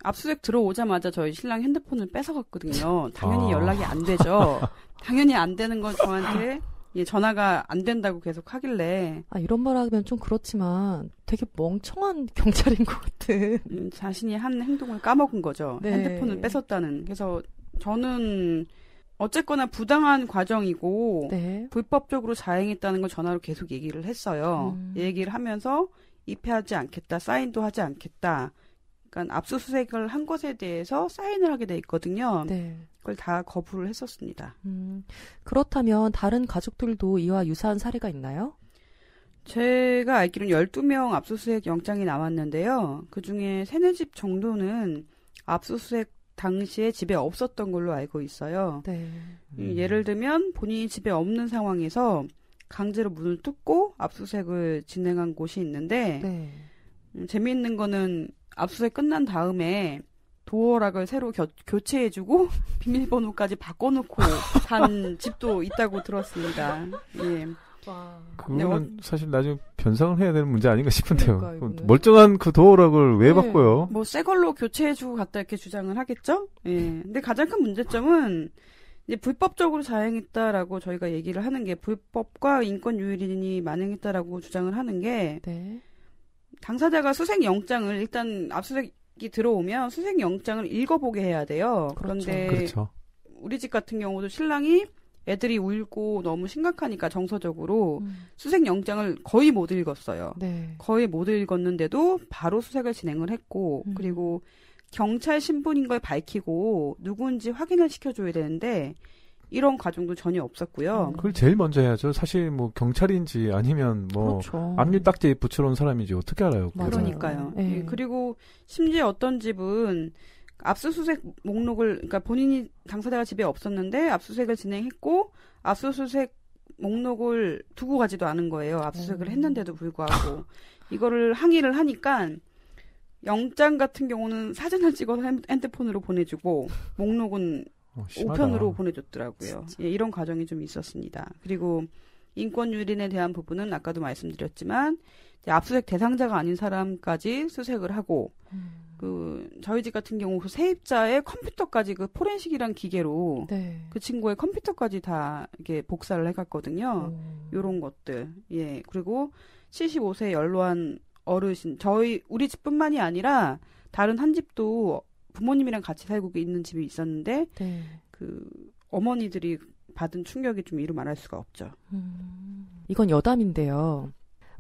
Speaker 3: 압수수색 들어오자마자 저희 신랑 핸드폰을 뺏어갔거든요. 당연히
Speaker 2: 아.
Speaker 3: 연락이 안 되죠. 당연히 안 되는 건 저한테 예, 전화가 안 된다고 계속 하길래
Speaker 1: 아, 이런 말 하면 좀 그렇지만 되게 멍청한 (laughs) 경찰인 것 같은.
Speaker 3: 음, 자신이 한 행동을 까먹은 거죠.
Speaker 1: 네.
Speaker 3: 핸드폰을 뺏었다는. 그래서 저는 어쨌거나 부당한 과정이고
Speaker 1: 네.
Speaker 3: 불법적으로 자행했다는 걸 전화로 계속 얘기를 했어요.
Speaker 1: 음.
Speaker 3: 얘기를 하면서 입회하지 않겠다, 사인도 하지 않겠다. 그러니까 압수수색을 한 것에 대해서 사인을 하게 돼 있거든요.
Speaker 1: 네.
Speaker 3: 그걸 다 거부를 했었습니다.
Speaker 1: 음, 그렇다면 다른 가족들도 이와 유사한 사례가 있나요?
Speaker 3: 제가 알기로는 12명 압수수색 영장이 나왔는데요. 그 중에 세네 집 정도는 압수수색 당시에 집에 없었던 걸로 알고 있어요.
Speaker 1: 네.
Speaker 3: 이 예를 들면 본인이 집에 없는 상황에서 강제로 문을 뚫고 압수수색을 진행한 곳이 있는데
Speaker 1: 네.
Speaker 3: 음, 재미있는 거는 압수수색 끝난 다음에 도어락을 새로 겨- 교체해주고 (laughs) 비밀번호까지 바꿔놓고 간 집도 있다고 들었습니다. 예.
Speaker 1: 와.
Speaker 2: 그거는 사실 나중에 변상을 해야 되는 문제 아닌가 싶은데요.
Speaker 1: 그러니까.
Speaker 2: 멀쩡한 그 도어락을 왜
Speaker 1: 네.
Speaker 2: 바꿔요?
Speaker 3: 뭐 새 걸로 교체해주고 갔다 이렇게 주장을 하겠죠? 예. 근데 가장 큰 문제점은 이제 불법적으로 자행했다라고 저희가 얘기를 하는 게 불법과 인권 유린이 만행했다라고 주장을 하는 게
Speaker 1: 네.
Speaker 3: 당사자가 수색 영장을 일단 압수수색이 들어오면 수색 영장을 읽어보게 해야 돼요.
Speaker 1: 그렇죠.
Speaker 3: 그런데
Speaker 2: 그렇죠.
Speaker 3: 우리 집 같은 경우도 신랑이 애들이 울고 너무 심각하니까 정서적으로
Speaker 1: 음.
Speaker 3: 수색 영장을 거의 못 읽었어요.
Speaker 1: 네.
Speaker 3: 거의 못 읽었는데도 바로 수색을 진행을 했고
Speaker 1: 음.
Speaker 3: 그리고 경찰 신분인 걸 밝히고 누구인지 확인을 시켜줘야 되는데 이런 과정도 전혀 없었고요.
Speaker 1: 음.
Speaker 2: 그걸 제일 먼저 해야죠. 사실 뭐 경찰인지 아니면 뭐
Speaker 1: 그렇죠.
Speaker 2: 압류 딱지 붙여놓은 사람인지 어떻게 알아요?
Speaker 1: 맞아요.
Speaker 3: 그러니까요.
Speaker 1: 네.
Speaker 3: 예, 그리고 심지어 어떤 집은 압수수색 목록을 그러니까 본인이 당사자가 집에 없었는데 압수수색을 진행했고 압수수색 목록을 두고 가지도 않은 거예요. 압수수색을
Speaker 1: 음.
Speaker 3: 했는데도 불구하고 이거를 항의를 하니까 영장 같은 경우는 사진을 찍어서 핸- 핸드폰으로 보내주고 목록은
Speaker 2: 어.
Speaker 3: 우편으로 보내줬더라고요. 예, 이런 과정이 좀 있었습니다. 그리고 인권 유린에 대한 부분은 아까도 말씀드렸지만 압수수색 대상자가 아닌 사람까지 수색을 하고
Speaker 1: 음.
Speaker 3: 그 저희 집 같은 경우 그 세입자의 컴퓨터까지 그 포렌식이란 기계로
Speaker 1: 네.
Speaker 3: 그 친구의 컴퓨터까지 다 이렇게 복사를 해갔거든요.
Speaker 1: 음.
Speaker 3: 요런 것들. 예. 그리고 75세 연로한 어르신, 저희, 우리 집뿐만이 아니라 다른 한 집도 부모님이랑 같이 살고 있는 집이 있었는데
Speaker 1: 네.
Speaker 3: 그 어머니들이 받은 충격이 좀 이루 말할 수가 없죠.
Speaker 1: 음. 이건 여담인데요.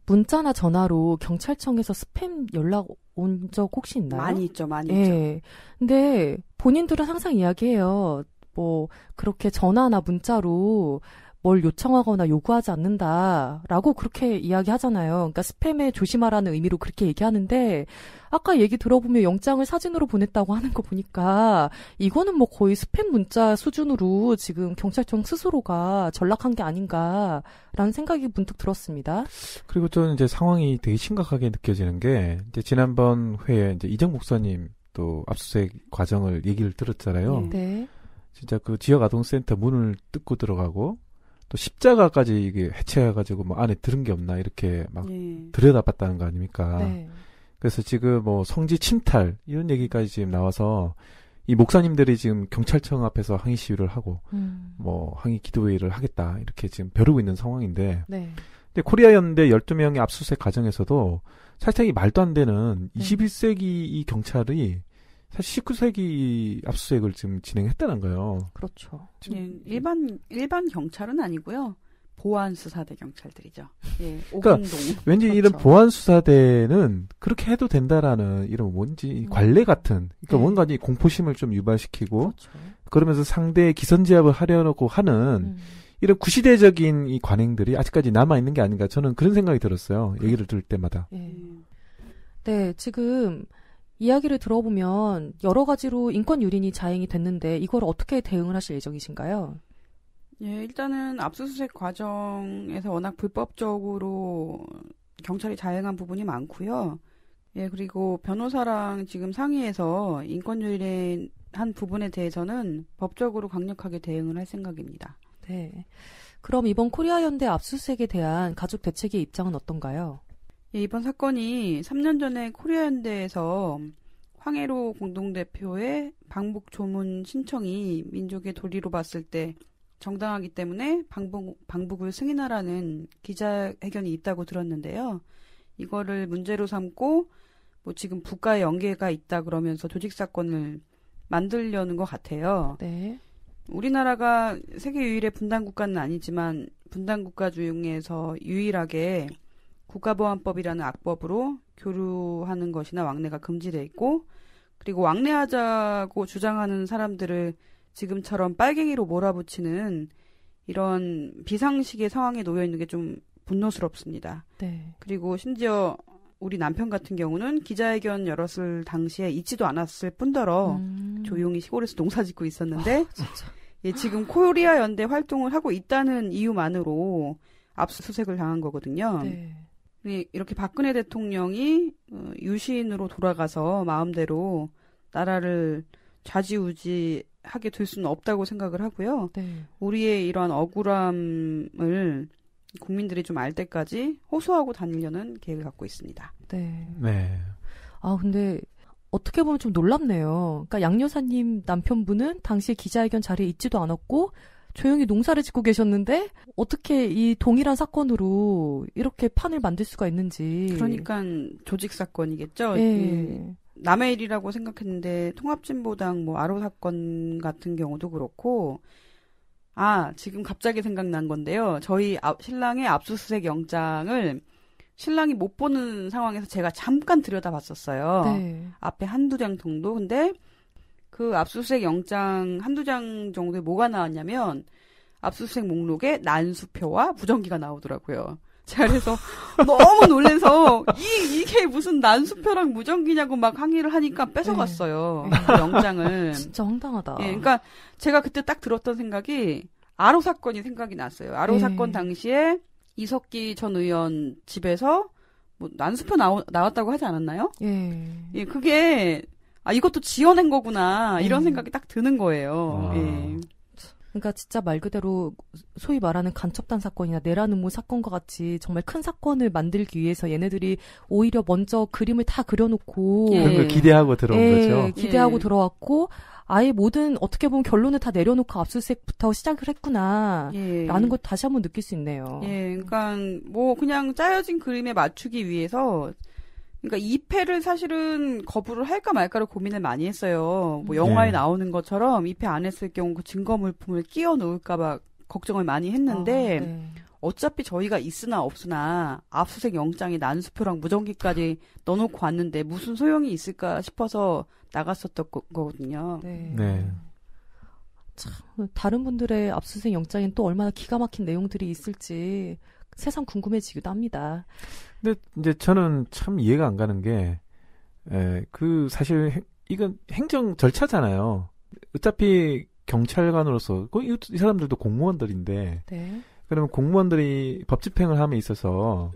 Speaker 1: 문자나 전화로 경찰청에서 스팸 연락 온 적 혹시 있나요?
Speaker 3: 많이 있죠, 많이 있죠.
Speaker 1: 예. 근데 본인들은 항상 이야기해요. 뭐 그렇게 전화나 문자로 뭘 요청하거나 요구하지 않는다라고 그렇게 이야기하잖아요. 그러니까 스팸에 조심하라는 의미로 그렇게 얘기하는데 아까 얘기 들어보면 영장을 사진으로 보냈다고 하는 거 보니까 이거는 뭐 거의 스팸 문자 수준으로 지금 경찰청 스스로가 전락한 게 아닌가라는 생각이 문득 들었습니다.
Speaker 2: 그리고 저는 이제 상황이 되게 심각하게 느껴지는 게 이제 지난번 회에 이제 이정 목사님 또 압수수색 과정을 얘기를 들었잖아요.
Speaker 3: 네.
Speaker 1: 네.
Speaker 2: 진짜 그 지역 아동센터 문을 뜯고 들어가고 또 십자가까지 이게 해체해가지고 뭐 안에 들은 게 없나 이렇게 막
Speaker 3: 예.
Speaker 2: 들여다봤다는 거 아닙니까?
Speaker 1: 네.
Speaker 2: 그래서 지금 뭐 성지 침탈 이런 얘기까지 지금 나와서 이 목사님들이 지금 경찰청 앞에서 항의 시위를 하고
Speaker 1: 음.
Speaker 2: 뭐 항의 기도회의를 하겠다 이렇게 지금 벼르고 있는 상황인데
Speaker 1: 네.
Speaker 2: 근데 코리아 연대 12명의 압수수색 과정에서도 사실 이 말도 안 되는
Speaker 1: 네.
Speaker 2: 21세기 이 경찰이 사실 19세기 압수수색을 지금 진행했다는 거예요.
Speaker 1: 그렇죠.
Speaker 2: 지금
Speaker 3: 예, 일반 일반 경찰은 아니고요. 보안 수사대 경찰들이죠. 예,
Speaker 2: 그러니까
Speaker 3: 오금동. (laughs)
Speaker 2: 왠지
Speaker 1: 그렇죠.
Speaker 2: 이런 보안 수사대는 그렇게 해도 된다라는 이런 뭔지 이
Speaker 1: 음.
Speaker 2: 관례 같은 그러니까
Speaker 1: 네.
Speaker 2: 뭔가 이 공포심을 좀 유발시키고
Speaker 1: 그렇죠.
Speaker 2: 그러면서 상대의 기선제압을 하려고 하는
Speaker 1: 음.
Speaker 2: 이런 구시대적인 이 관행들이 아직까지 남아 있는 게 아닌가 저는 그런 생각이 들었어요. 얘기를 들을 때마다.
Speaker 1: 예.
Speaker 3: 음.
Speaker 1: 네, 지금 이야기를 들어보면 여러 가지로 인권 유린이 자행이 됐는데 이걸 어떻게 대응을 하실 예정이신가요?
Speaker 3: 예, 일단은 압수수색 과정에서 워낙 불법적으로 경찰이 자행한 부분이 많고요. 예, 그리고 변호사랑 지금 상의해서 인권 유린 한 부분에 대해서는 법적으로 강력하게 대응을 할 생각입니다.
Speaker 1: 네. 그럼 이번 코리아 연대 압수수색에 대한 가족 대책의 입장은 어떤가요?
Speaker 3: 예, 이번 사건이 3년 전에 코리아연대에서 황해로 공동대표의 방북 조문 신청이 민족의 도리로 봤을 때 정당하기 때문에 방북, 방북을 승인하라는 기자회견이 있다고 들었는데요. 이거를 문제로 삼고 뭐 지금 국가의 연계가 있다 그러면서 조직 사건을 만들려는 것 같아요.
Speaker 1: 네.
Speaker 3: 우리나라가 세계 유일의 분단 국가는 아니지만 분단 국가 중에서 유일하게 국가보안법이라는 악법으로 교류하는 것이나 왕래가 금지돼 있고 그리고 왕래하자고 주장하는 사람들을 지금처럼 빨갱이로 몰아붙이는 이런 비상식의 상황에 놓여 있는 게 좀 분노스럽습니다.
Speaker 1: 네.
Speaker 3: 그리고 심지어 우리 남편 같은 경우는 기자회견 열었을 당시에 있지도 않았을 뿐더러
Speaker 1: 음.
Speaker 3: 조용히 시골에서 농사 짓고 있었는데
Speaker 1: 진짜.
Speaker 3: 예, 지금 코리아 연대 활동을 하고 있다는 이유만으로 압수수색을 당한 거거든요.
Speaker 1: 네.
Speaker 3: 예, 이렇게 박근혜 대통령이 어, 유시인으로 돌아가서 마음대로 나라를 좌지우지 하게 될 수는 없다고 생각을 하고요.
Speaker 1: 네.
Speaker 3: 우리의 이러한 억울함을 국민들이 좀 알 때까지 호소하고 다니려는 계획을 갖고 있습니다.
Speaker 1: 네.
Speaker 2: 네.
Speaker 1: 아, 근데 어떻게 보면 좀 놀랍네요. 그러니까 양 여사님 남편분은 당시 기자회견 자리에 있지도 않았고 조용히 농사를 짓고 계셨는데 어떻게 이 동일한 사건으로 이렇게 판을 만들 수가 있는지.
Speaker 3: 그러니까 조직 사건이겠죠.
Speaker 1: 예.
Speaker 3: 남의 일이라고 생각했는데 통합진보당 뭐 아로 사건 같은 경우도 그렇고 아 지금 갑자기 생각난 건데요. 저희 앞- 신랑의 압수수색 영장을 신랑이 못 보는 상황에서 제가 잠깐 들여다봤었어요.
Speaker 1: 네.
Speaker 3: 앞에 한두 장 정도. 근데 그 압수수색 영장 한두 장 정도에 뭐가 나왔냐면 압수수색 목록에 난수표와 무전기가 나오더라고요. 제가 그래서 (laughs) 너무 놀래서 이 이게 무슨 난수표랑 무전기냐고 막 항의를 하니까 뺏어갔어요.
Speaker 1: 네.
Speaker 3: 그 영장을. (laughs)
Speaker 1: 진짜 황당하다.
Speaker 3: 예, 그러니까 제가 그때 딱 들었던 생각이 아로 사건이 생각이 났어요. 아로
Speaker 1: 예.
Speaker 3: 사건 당시에 이석기 전 의원 집에서 뭐 난수표 나오, 나왔다고 하지 않았나요?
Speaker 1: 예.
Speaker 3: 예, 그게 아 이것도 지어낸 거구나 이런
Speaker 1: 음.
Speaker 3: 생각이 딱 드는 거예요.
Speaker 2: 아.
Speaker 3: 예.
Speaker 1: 그러니까 진짜 말 그대로 소위 말하는 간첩단 사건이나 내란 음모 사건과 같이 정말 큰 사건을 만들기 위해서 얘네들이 오히려 먼저 그림을 다 그려놓고
Speaker 3: 예.
Speaker 2: 그런 걸 기대하고 들어온
Speaker 1: 예,
Speaker 2: 거죠.
Speaker 1: 기대하고
Speaker 3: 예.
Speaker 1: 들어왔고 아예 모든 어떻게 보면 결론을 다 내려놓고 압수수색부터 시작을 했구나.
Speaker 3: 예.
Speaker 1: 라는 걸 다시 한번 느낄 수 있네요.
Speaker 3: 예, 그러니까 뭐 그냥 짜여진 그림에 맞추기 위해서 그러니까 이 패를 사실은 거부를 할까 말까를 고민을 많이 했어요. 뭐 영화에
Speaker 2: 네.
Speaker 3: 나오는 것처럼 이패안 했을 경우 그 증거 물품을 끼워 넣을까 봐 걱정을 많이 했는데
Speaker 1: 아, 네.
Speaker 3: 어차피 저희가 있으나 없으나 압수색 영장에 난수표랑 무전기까지 넣어놓고 왔는데 무슨 소용이 있을까 싶어서 나갔었던 거- 거거든요.
Speaker 1: 네.
Speaker 2: 네.
Speaker 1: 참 다른 분들의 압수수색 영장엔 또 얼마나 기가 막힌 내용들이 있을지 새삼 궁금해지기도 합니다.
Speaker 2: 근데 이제 저는 참 이해가 안 가는 게, 에, 그 사실 행- 이건 행정 절차잖아요. 어차피 경찰관으로서 그 이, 이 사람들도 공무원들인데
Speaker 1: 네.
Speaker 2: 그러면 공무원들이 법 집행을 함에 있어서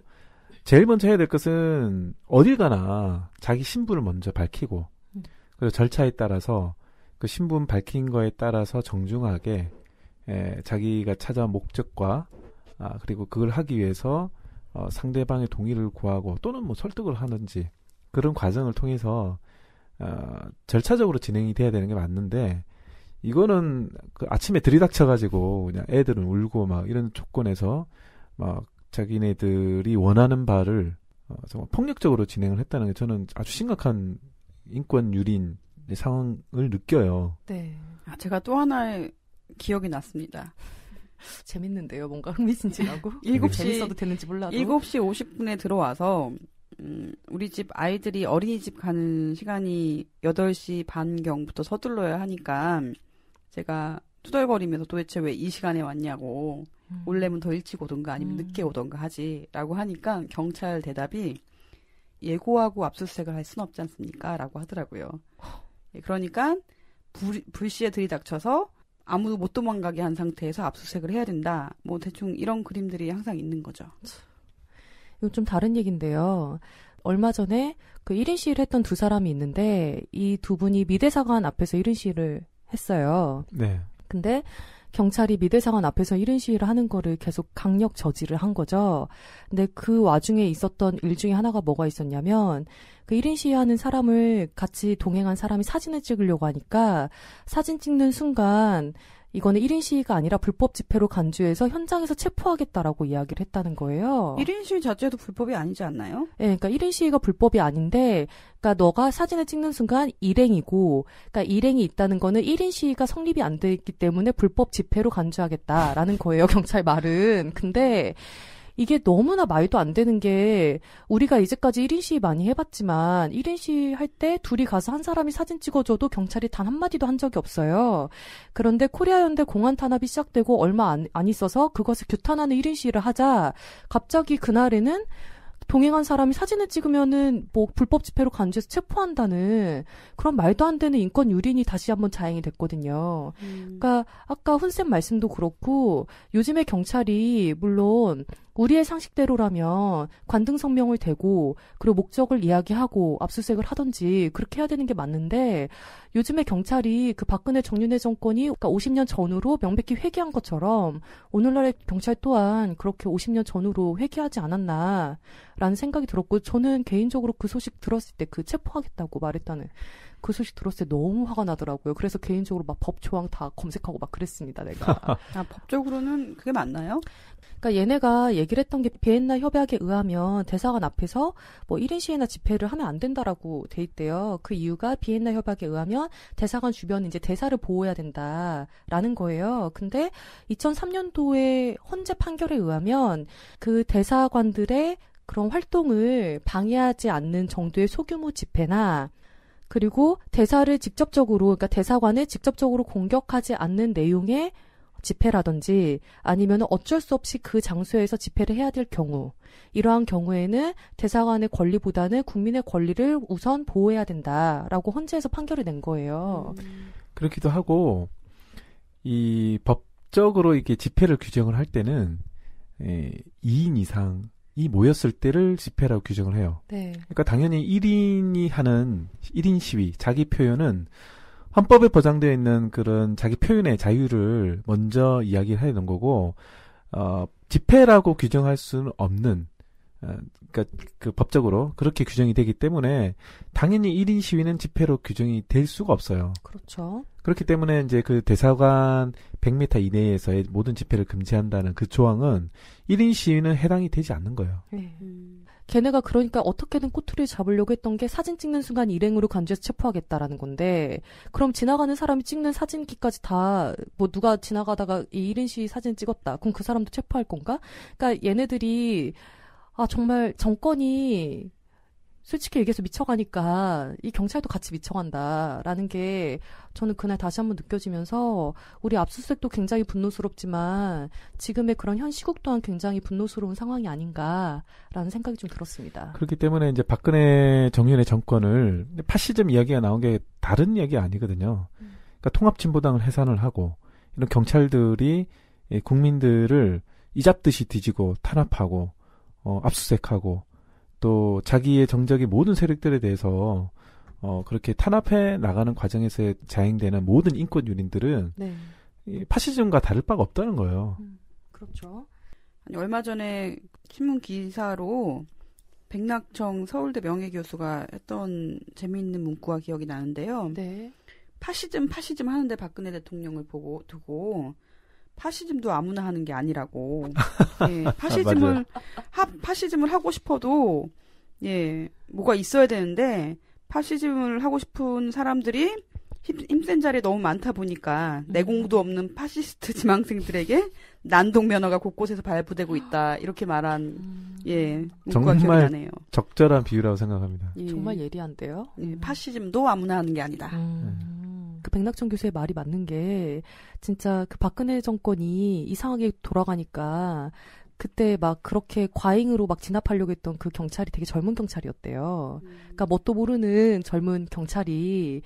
Speaker 2: 제일 먼저 해야 될 것은 어딜 가나 자기 신분을 먼저 밝히고
Speaker 1: 음.
Speaker 2: 그리고 절차에 따라서 그 신분 밝힌 거에 따라서 정중하게 에, 자기가 찾아온 목적과 아, 그리고 그걸 하기 위해서 어, 상대방의 동의를 구하고 또는 뭐 설득을 하는지 그런 과정을 통해서 어, 절차적으로 진행이 돼야 되는 게 맞는데 이거는 그 아침에 들이닥쳐가지고 그냥 애들은 울고 막 이런 조건에서 막 자기네들이 원하는 바를 어, 정말 폭력적으로 진행을 했다는 게 저는 아주 심각한 인권 유린 상황을 느껴요.
Speaker 1: 네.
Speaker 3: 아, 제가 또 하나의 기억이 났습니다. (laughs)
Speaker 1: 재밌는데요. 뭔가 흥미진진하고. (laughs)
Speaker 3: 일곱 시-
Speaker 1: 재밌어도 되는지 몰라도.
Speaker 3: 7시 50분에 들어와서 음, 우리 집 아이들이 어린이집 가는 시간이 8시 반경부터 서둘러야 하니까 제가 투덜거리면서 도대체 왜 이 시간에 왔냐고
Speaker 1: 음.
Speaker 3: 올래면 더 일찍 오던가 아니면
Speaker 1: 음.
Speaker 3: 늦게 오던가 하지라고 하니까 경찰 대답이 예고하고 압수수색을 할 수는 없지 않습니까? 라고 하더라고요. 예, 그러니까 불, 불시에 들이닥쳐서 아무도 못 도망가게 한 상태에서 압수수색을 해야 된다. 뭐 대충 이런 그림들이 항상 있는 거죠.
Speaker 1: 이건 좀 다른 얘기인데요. 얼마 전에 그 1인 시위를 했던 두 사람이 있는데 이 두 분이 미대사관 앞에서 1인 시위를 했어요.
Speaker 2: 네.
Speaker 1: 근데 경찰이 미대사관 앞에서 1인 시위를 하는 거를 계속 강력 저지를 한 거죠. 근데 그 와중에 있었던 일 중에 하나가 뭐가 있었냐면 그 1인 시위하는 사람을 같이 동행한 사람이 사진을 찍으려고 하니까 사진 찍는 순간 이거는 1인 시위가 아니라 불법 집회로 간주해서 현장에서 체포하겠다라고 이야기를 했다는 거예요.
Speaker 3: 1인 시위 자체도 불법이 아니지 않나요?
Speaker 1: 예, 그러니까 1인 시위가 불법이 아닌데, 그러니까 너가 사진을 찍는 순간 일행이고, 그러니까 일행이 있다는 거는 1인 시위가 성립이 안 돼 있기 때문에 불법 집회로 간주하겠다라는 거예요, (laughs) 경찰 말은. 근데 이게 너무나 말도 안 되는 게 우리가 이제까지 1인 시위 많이 해봤지만 1인 시위 할 때 둘이 가서 한 사람이 사진 찍어줘도 경찰이 단 한마디도 한 적이 없어요. 그런데 코리아 연대 공안 탄압이 시작되고 얼마 안, 안 있어서 그것을 규탄하는 1인 시위를 하자 갑자기 그날에는 동행한 사람이 사진을 찍으면은 뭐 불법 집회로 간주해서 체포한다는 그런 말도 안 되는 인권 유린이 다시 한번 자행이 됐거든요.
Speaker 3: 음.
Speaker 1: 그러니까 아까 훈쌤 말씀도 그렇고 요즘에 경찰이 물론 우리의 상식대로라면 관등 성명을 대고 그리고 목적을 이야기하고 압수수색을 하든지 그렇게 해야 되는 게 맞는데 요즘에 경찰이 그 박근혜 정윤회 정권이 그러니까 50년 전으로 명백히 회귀한 것처럼 오늘날의 경찰 또한 그렇게 50년 전으로 회귀하지 않았나라는 생각이 들었고 저는 개인적으로 그 소식 들었을 때 그 체포하겠다고 말했다는 그 소식 들었을 때 너무 화가 나더라고요. 그래서 개인적으로 막 법 조항 다 검색하고 막 그랬습니다, 내가. (laughs)
Speaker 3: 아, 법적으로는 그게 맞나요?
Speaker 1: 그러니까 얘네가 얘기를 했던 게 비엔나 협약에 의하면 대사관 앞에서 뭐 1인 시위나 집회를 하면 안 된다라고 돼 있대요. 그 이유가 비엔나 협약에 의하면 대사관 주변 이제 대사를 보호해야 된다라는 거예요. 근데 2003년도에 헌재 판결에 의하면 그 대사관들의 그런 활동을 방해하지 않는 정도의 소규모 집회나 그리고 대사를 직접적으로 그러니까 대사관을 직접적으로 공격하지 않는 내용의 집회라든지 아니면 어쩔 수 없이 그 장소에서 집회를 해야 될 경우 이러한 경우에는 대사관의 권리보다는 국민의 권리를 우선 보호해야 된다라고 헌재에서 판결을 낸 거예요.
Speaker 3: 음.
Speaker 2: 그렇기도 하고 이 법적으로 이렇게 집회를 규정을 할 때는 에, 2인 이상 이 모였을 때를 집회라고 규정을 해요.
Speaker 1: 네.
Speaker 2: 그러니까 당연히 1인이 하는 1인 시위, 자기 표현은 헌법에 보장되어 있는 그런 자기 표현의 자유를 먼저 이야기를 해야 되는 거고, 어, 집회라고 규정할 수는 없는, 어, 그러니까 그 법적으로 그렇게 규정이 되기 때문에 당연히 1인 시위는 집회로 규정이 될 수가 없어요.
Speaker 1: 그렇죠.
Speaker 2: 그렇기 때문에 이제 그 대사관 100m 이내에서의 모든 집회를 금지한다는 그 조항은 1인 시위는 해당이 되지 않는 거예요.
Speaker 1: 네.
Speaker 3: 음.
Speaker 1: 걔네가 그러니까 어떻게든 꼬투리를 잡으려고 했던 게 사진 찍는 순간 일행으로 간주해서 체포하겠다라는 건데 그럼 지나가는 사람이 찍는 사진기까지 다 뭐 누가 지나가다가 이 1인 시위 사진 찍었다. 그럼 그 사람도 체포할 건가? 그러니까 얘네들이 아 정말 정권이 솔직히 얘기해서 미쳐가니까 이 경찰도 같이 미쳐간다라는 게 저는 그날 다시 한번 느껴지면서 우리 압수수색도 굉장히 분노스럽지만 지금의 그런 현 시국 또한 굉장히 분노스러운 상황이 아닌가라는 생각이 좀 들었습니다.
Speaker 2: 그렇기 때문에 이제 박근혜 정윤의 정권을 파시즘 이야기가 나온 게 다른 이야기 아니거든요. 그러니까 통합진보당을 해산을 하고 이런 경찰들이 이 국민들을 이잡듯이 뒤지고 탄압하고 어, 압수수색하고 또 자기의 정적인 모든 세력들에 대해서 어, 그렇게 탄압해 나가는 과정에서 자행되는 모든 인권 유린들은
Speaker 1: 네,
Speaker 2: 이 파시즘과 다를 바가 없다는 거예요.
Speaker 1: 그렇죠.
Speaker 3: 아니, 얼마 전에 신문 기사로 백낙청 서울대 명예교수가 했던 재미있는 문구가 기억이 나는데요.
Speaker 1: 네,
Speaker 3: 파시즘 파시즘 하는데 박근혜 대통령을 보고 두고 파시즘도 아무나 하는 게 아니라고. (laughs) 예, 파시즘을 하, 파시즘을 하고 싶어도 예 뭐가 있어야 되는데 파시즘을 하고 싶은 사람들이 힘, 힘센 자리에 너무 많다 보니까 내공도 없는 파시스트 (laughs) 지망생들에게 난동 면허가 곳곳에서 발부되고 있다 이렇게 말한 예 문구가 기억이
Speaker 2: 정말
Speaker 3: 나네요.
Speaker 2: 적절한 비유라고 생각합니다.
Speaker 3: 예,
Speaker 1: 정말 예리한데요.
Speaker 3: 예, 파시즘도 아무나 하는 게 아니다.
Speaker 1: 음, 그 백낙천 교수의 말이 맞는 게 진짜 그 박근혜 정권이 이상하게 돌아가니까 그때 막 그렇게 과잉으로 막 진압하려고 했던 그 경찰이 되게 젊은 경찰이었대요. 그러니까 뭣도 모르는 젊은 경찰이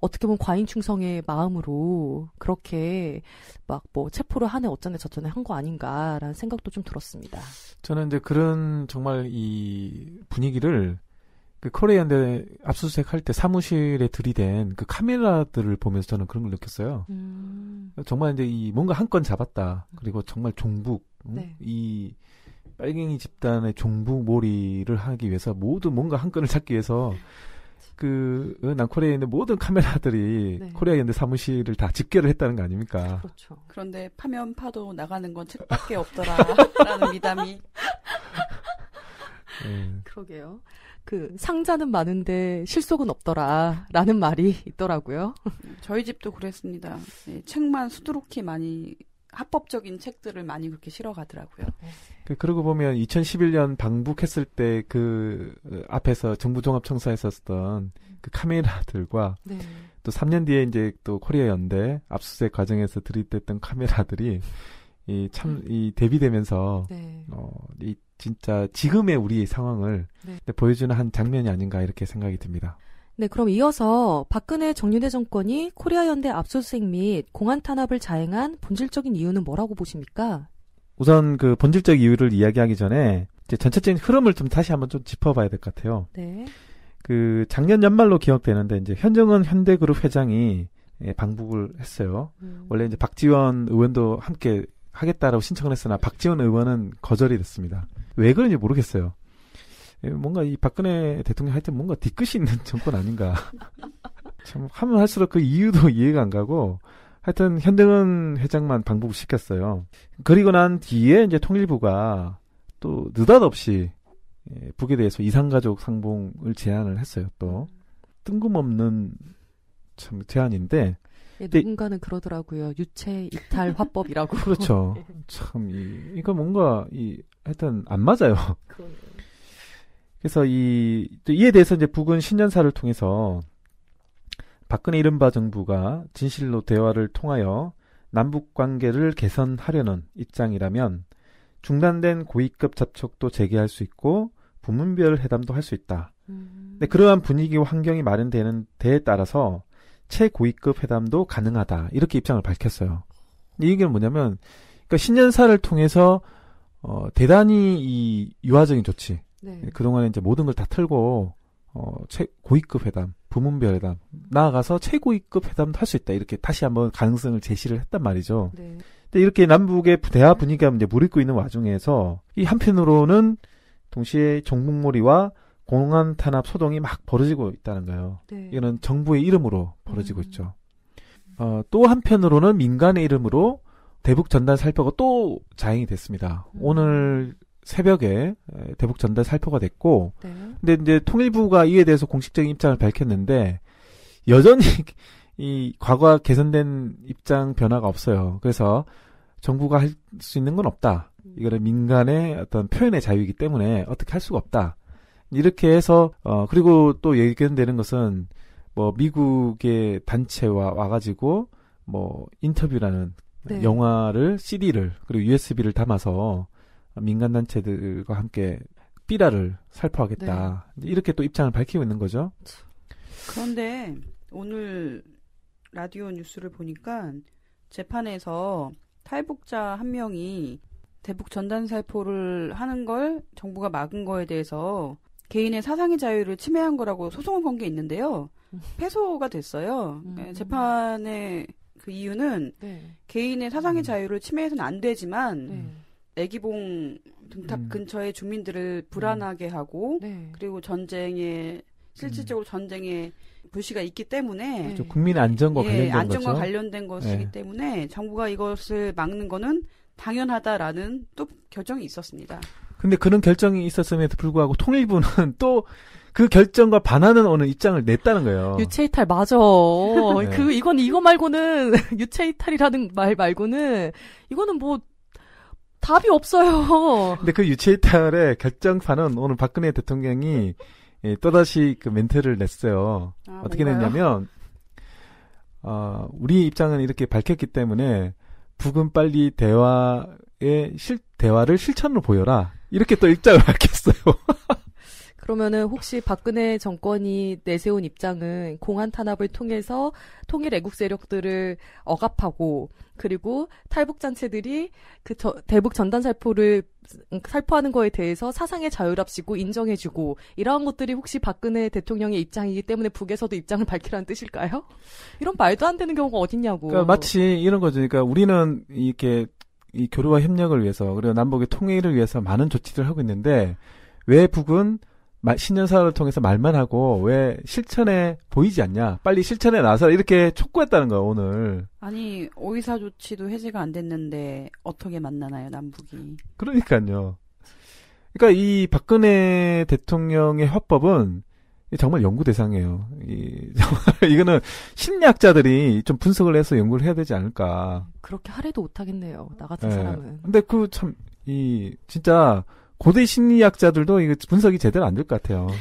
Speaker 1: 어떻게 보면 과잉 충성의 마음으로 그렇게 막 뭐 체포를 하네 어쩌네 저쩌네 한 거 아닌가라는 생각도 좀 들었습니다.
Speaker 2: 저는 이제 그런 정말 이 분위기를 그 코리안대 압수수색 할 때 사무실에 들이댄 그 카메라들을 보면서 저는 그런 걸 느꼈어요.
Speaker 1: 음,
Speaker 2: 정말 이제 이 뭔가 한 건 잡았다. 그리고 정말 종북 응?
Speaker 1: 네.
Speaker 2: 이 빨갱이 집단의 종북 몰이를 하기 위해서 모두 뭔가 한 건을 찾기 위해서 그 남코리아에 있는 모든 카메라들이
Speaker 1: 네.
Speaker 2: 코리아 연대 사무실을 다 집계를 했다는 거 아닙니까?
Speaker 1: 그렇죠.
Speaker 3: 그런데 파면 파도 나가는 건 책밖에 없더라라는 (laughs) 미담이
Speaker 2: 예.
Speaker 1: 그러게요. 그 상자는 많은데 실속은 없더라라는 말이 있더라고요.
Speaker 3: 저희 집도 그랬습니다. 예, 책만 수두룩히 많이 합법적인 책들을 많이 그렇게 실어 가더라고요.
Speaker 2: 그 그러고 보면 2011년 방북했을 때 그 앞에서 정부 종합 청사에 있었던 그 카메라들과
Speaker 1: 네.
Speaker 2: 또 3년 뒤에 이제 또 코리아 연대 압수수색 과정에서 들이댔던 카메라들이 이 참이 대비되면서
Speaker 1: 네.
Speaker 2: 어이 진짜 지금의 우리의 상황을
Speaker 1: 네.
Speaker 2: 보여주는 한 장면이 아닌가 이렇게 생각이 듭니다.
Speaker 1: 네, 그럼 이어서 박근혜 정윤회 정권이 코리아 연대 압수수색 및 공안 탄압을 자행한 본질적인 이유는 뭐라고 보십니까?
Speaker 2: 우선 그 본질적 이유를 이야기하기 전에 이제 전체적인 흐름을 좀 다시 한번 좀 짚어봐야 될 것 같아요.
Speaker 1: 네.
Speaker 2: 그 작년 연말로 기억되는데 이제 현정은 현대그룹 회장이 예, 방북을 했어요.
Speaker 1: 음.
Speaker 2: 원래 이제 박지원 의원도 함께 하겠다라고 신청을 했으나 박지원 의원은 거절이 됐습니다. 왜 그런지 모르겠어요. 예, 뭔가 이 박근혜 대통령 하여튼 뭔가 뒤끝이 있는 (laughs) 정권 아닌가. (laughs) 참 하면 할수록 그 이유도 (laughs) 이해가 안 가고 하여튼 현정은 회장만 방북을 시켰어요. 그리고 난 뒤에 이제 통일부가 또 느닷없이 예, 북에 대해서 이상가족 상봉을 제안을 했어요. 또 뜬금없는 참 제안인데
Speaker 1: 예,
Speaker 2: 네.
Speaker 1: 누군가는 그러더라고요. 유체 이탈 화법이라고.
Speaker 2: 그렇죠. (laughs) 참 이, 이거 뭔가 이 하여튼 안 맞아요. (laughs) 그래서 이, 또 이에 대해서 이제 북은 신년사를 통해서 박근혜 이른바 정부가 진실로 대화를 통하여 남북 관계를 개선하려는 입장이라면 중단된 고위급 접촉도 재개할 수 있고 부문별 회담도 할 수 있다.
Speaker 1: 음.
Speaker 2: 근데 그러한 분위기와 환경이 마련되는 데에 따라서 최고위급 회담도 가능하다. 이렇게 입장을 밝혔어요. 이 얘기는 뭐냐면, 그러니까 신년사를 통해서 어, 대단히 이 유화적인 조치,
Speaker 1: 네.
Speaker 2: 그동안에 이제 모든 걸다 털고 어, 최고위급 회담, 부문별 회담, 나아가서 최고위급 회담도 할 수 있다. 이렇게 다시 한번 가능성을 제시를 했단 말이죠.
Speaker 1: 네.
Speaker 2: 근데 이렇게 남북의 대화 분위기가 이제 무르익고 있는 와중에서 이 한편으로는 동시에 종북몰이와 공안 탄압 소동이 막 벌어지고 있다는 거예요.
Speaker 1: 네.
Speaker 2: 이거는 정부의 이름으로 벌어지고
Speaker 1: 음.
Speaker 2: 있죠. 어, 또 한편으로는 민간의 이름으로 대북 전단 살포가 또 자행이 됐습니다.
Speaker 1: 음.
Speaker 2: 오늘 새벽에 에, 대북 전단 살포가 됐고,
Speaker 1: 네.
Speaker 2: 근데 이제 통일부가 이에 대해서 공식적인 입장을 밝혔는데 여전히 (laughs) 이 과거 개선된 입장 변화가 없어요. 그래서 정부가 할 수 있는 건 없다. 이거는 민간의 어떤 표현의 자유이기 때문에 어떻게 할 수가 없다. 이렇게 해서 어 그리고 또 예견되는 것은 뭐 미국의 단체와 와가지고 뭐 인터뷰라는
Speaker 1: 네.
Speaker 2: 영화를 CD를 그리고 USB를 담아서 민간 단체들과 함께 삐라를 살포하겠다.
Speaker 1: 네.
Speaker 2: 이렇게 또 입장을 밝히고 있는 거죠.
Speaker 3: 그런데 오늘 라디오 뉴스를 보니까 재판에서 탈북자 한 명이 대북 전단 살포를 하는 걸 정부가 막은 거에 대해서 개인의 사상의 자유를 침해한 거라고 소송을 건 게 있는데요.
Speaker 1: 음.
Speaker 3: 패소가 됐어요.
Speaker 1: 음.
Speaker 3: 네, 재판의 그 이유는
Speaker 1: 네.
Speaker 3: 개인의 사상의
Speaker 2: 음.
Speaker 3: 자유를 침해해서는 안 되지만
Speaker 1: 네.
Speaker 3: 애기봉 등탑
Speaker 2: 음.
Speaker 3: 근처의 주민들을 불안하게 하고
Speaker 1: 네.
Speaker 3: 그리고 전쟁에 실질적으로 전쟁에 불씨가 있기 때문에
Speaker 1: 네.
Speaker 2: 좀 국민의 안전과
Speaker 3: 예,
Speaker 2: 관련된
Speaker 3: 안전과
Speaker 2: 거죠.
Speaker 3: 관련된 것이기
Speaker 2: 네.
Speaker 3: 때문에 정부가 이것을 막는 거는 당연하다라는 또 결정이 있었습니다.
Speaker 2: 근데 그런 결정이 있었음에도 불구하고 통일부는 (laughs) 또 그 결정과 반하는 어느 입장을 냈다는 거예요.
Speaker 1: 유체 이탈 맞아. (laughs)
Speaker 2: 네.
Speaker 1: 그 이건 이거 말고는 (laughs) 유체 이탈이라는 말 말고는 이거는 뭐 답이 없어요.
Speaker 2: 근데 그 유체이탈의 결정판은 오늘 박근혜 대통령이 예, 또다시 그 멘트를 냈어요.
Speaker 3: 아,
Speaker 2: 어떻게
Speaker 3: 뭔가요?
Speaker 2: 냈냐면, 어, 우리 입장은 이렇게 밝혔기 때문에 북은 빨리 대화의 실, 대화를 실천으로 보여라. 이렇게 또 입장을 (laughs) 밝혔어요.
Speaker 1: 그러면은 혹시 박근혜 정권이 내세운 입장은 공안 탄압을 통해서 통일 애국 세력들을 억압하고 그리고 탈북 단체들이 그 저- 대북 전단 살포를 살포하는 거에 대해서 사상의 자유랍시고 인정해주고 이러한 것들이 혹시 박근혜 대통령의 입장이기 때문에 북에서도 입장을 밝히라는 뜻일까요? 이런 말도 안 되는 경우가 어딨냐고.
Speaker 2: 그러니까 마치 이런 거죠. 그러니까 우리는 이렇게 이 교류와 협력을 위해서 그리고 남북의 통일을 위해서 많은 조치들을 하고 있는데 왜 북은 마- 신년사를 통해서 말만 하고 왜 실천에 보이지 않냐? 빨리 실천에 나서 이렇게 촉구했다는 거야 오늘.
Speaker 3: 아니 오이사 조치도 해제가 안 됐는데 어떻게 만나나요 남북이?
Speaker 2: 그러니까요. 그러니까 이 박근혜 대통령의 화법은 정말 연구 대상이에요. 이, (laughs) 정말 이거는 심리학자들이 좀 분석을 해서 연구를 해야 되지 않을까.
Speaker 1: 그렇게 하래도 못하겠네요. 나 같은
Speaker 2: 예.
Speaker 1: 사람은.
Speaker 2: 근데 그 참, 이, 진짜, 고대 심리학자들도 이거 분석이 제대로 안 될 것 같아요. (laughs)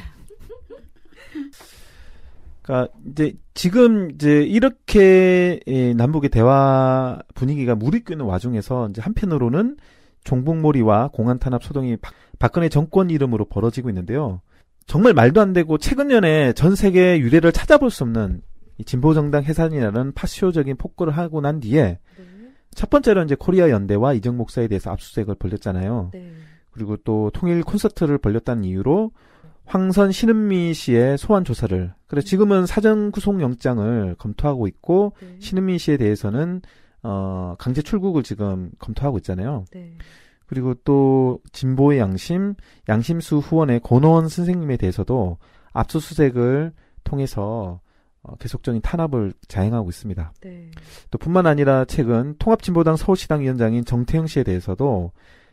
Speaker 2: 그러니까 이제 지금 이제 이렇게 예, 남북의 대화 분위기가 무르익고 있는 와중에서 이제 한편으로는 종북몰이와 공안 탄압 소동이 박, 박근혜 정권 이름으로 벌어지고 있는데요. 정말 말도 안 되고 최근 년에 전 세계 유례를 찾아볼 수 없는 이 진보 정당 해산이라는 파쇼적인 폭거를 하고 난 뒤에
Speaker 1: 네.
Speaker 2: 첫 번째로 이제 코리아 연대와 이정 목사에 대해서 압수수색을 벌렸잖아요.
Speaker 1: 네.
Speaker 2: 그리고 또 통일 콘서트를 벌렸다는 이유로 황선 신은미 씨의 소환 조사를 그래 지금은 사전 구속 영장을 검토하고 있고
Speaker 1: 네.
Speaker 2: 신은미 씨에 대해서는 어 강제 출국을 지금 검토하고 있잖아요.
Speaker 1: 네.
Speaker 2: 그리고 또 진보의 양심 양심수 후원의 권호원 선생님에 대해서도 압수수색을 통해서 어, 계속적인 탄압을 자행하고 있습니다.
Speaker 1: 네.
Speaker 2: 또 뿐만 아니라 최근 통합진보당 서울시당 위원장인 정태영 씨에 대해서도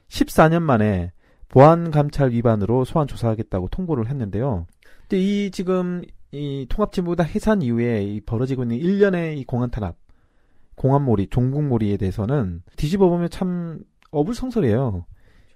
Speaker 2: 14년 만에 보안감찰 위반으로 소환 조사하겠다고 통보를 했는데요. 근데 이 지금 이 통합진보당 해산 이후에 이 벌어지고 있는 일련의 이 공안 탄압, 공안몰이, 종북몰이에 대해서는 뒤집어 보면 참 어불성설이에요.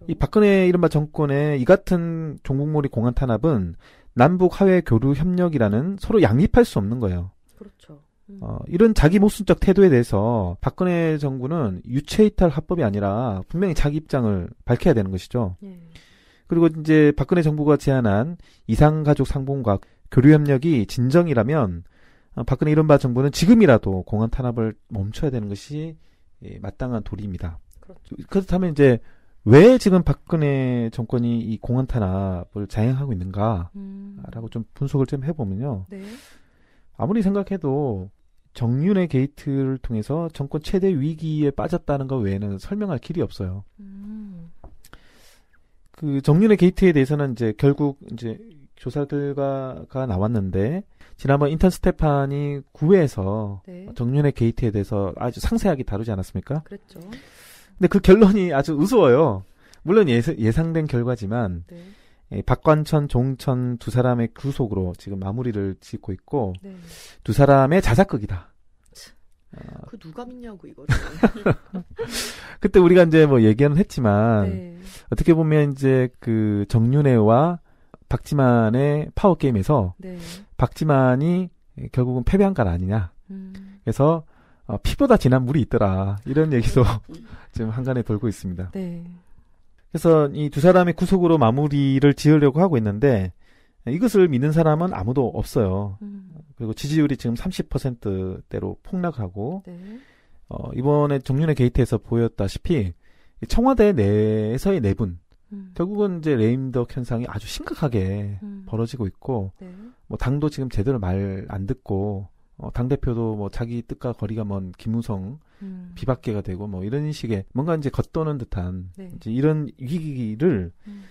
Speaker 2: 이 박근혜 이른바 정권의 이 같은 종북몰이 공안 탄압은 남북 하회 교류 협력이라는 서로 양립할 수 없는 거예요.
Speaker 1: 그렇죠. 음.
Speaker 2: 어, 이런 자기 모순적 태도에 대해서 박근혜 정부는 유체이탈 합법이 아니라 분명히 자기 입장을 밝혀야 되는 것이죠.
Speaker 1: 예.
Speaker 2: 그리고 이제 박근혜 정부가 제안한 이상가족 상봉과 교류협력이 진정이라면 어, 박근혜 이른바 정부는 지금이라도 공안 탄압을 멈춰야 되는 것이 예, 마땅한 도리입니다.
Speaker 1: 그렇죠.
Speaker 2: 그렇다면 이제 왜 지금 박근혜 정권이 이 공안 탄압을 자행하고 있는가라고
Speaker 1: 음.
Speaker 2: 좀 분석을 좀 해보면요.
Speaker 1: 네.
Speaker 2: 아무리 생각해도 정윤회 게이트를 통해서 정권 최대 위기에 빠졌다는 것 외에는 설명할 길이 없어요.
Speaker 1: 음.
Speaker 2: 그 정윤회 게이트에 대해서는 이제 결국 이제 조사 결과가 나왔는데 지난번 인턴 스테판이 9회에서
Speaker 1: 네.
Speaker 2: 정윤회 게이트에 대해서 아주 상세하게 다루지 않았습니까?
Speaker 1: 그랬죠.
Speaker 2: 근데 그 결론이 아주 우스워요. 물론 예상, 예상된 결과지만
Speaker 1: 네.
Speaker 2: 예, 박관천, 종천 두 사람의 구속으로 지금 마무리를 짓고 있고
Speaker 1: 네.
Speaker 2: 두 사람의 자작극이다.
Speaker 1: 그 누가 믿냐고 이거를. (laughs)
Speaker 2: 그때 우리가 이제 뭐 얘기는 했지만
Speaker 1: 네.
Speaker 2: 어떻게 보면 이제 그 정윤회와 박지만의 파워 게임에서
Speaker 1: 네.
Speaker 2: 박지만이 결국은 패배한 건 아니냐.
Speaker 1: 음.
Speaker 2: 그래서 어, 피보다 진한 물이 있더라. 이런 얘기도 (laughs) 지금 한간에 돌고 있습니다.
Speaker 1: 네.
Speaker 2: 그래서 이 두 사람의 구속으로 마무리를 지으려고 하고 있는데 이것을 믿는 사람은 아무도 없어요.
Speaker 1: 음.
Speaker 2: 그리고 지지율이 지금 30%대로 폭락하고
Speaker 1: 네.
Speaker 2: 어, 이번에 정윤회 게이트에서 보였다시피 이 청와대 내에서의 내분
Speaker 1: 음.
Speaker 2: 결국은 이제 레임덕 현상이 아주 심각하게
Speaker 1: 음.
Speaker 2: 벌어지고 있고
Speaker 1: 네.
Speaker 2: 뭐 당도 지금 제대로 말 안 듣고 어, 당 대표도 뭐 자기 뜻과 거리가 먼 김우성
Speaker 1: 음.
Speaker 2: 비박계가 되고 뭐 이런 식의 뭔가 이제 겉도는 듯한
Speaker 1: 네.
Speaker 2: 이제 이런 위기를
Speaker 1: 음.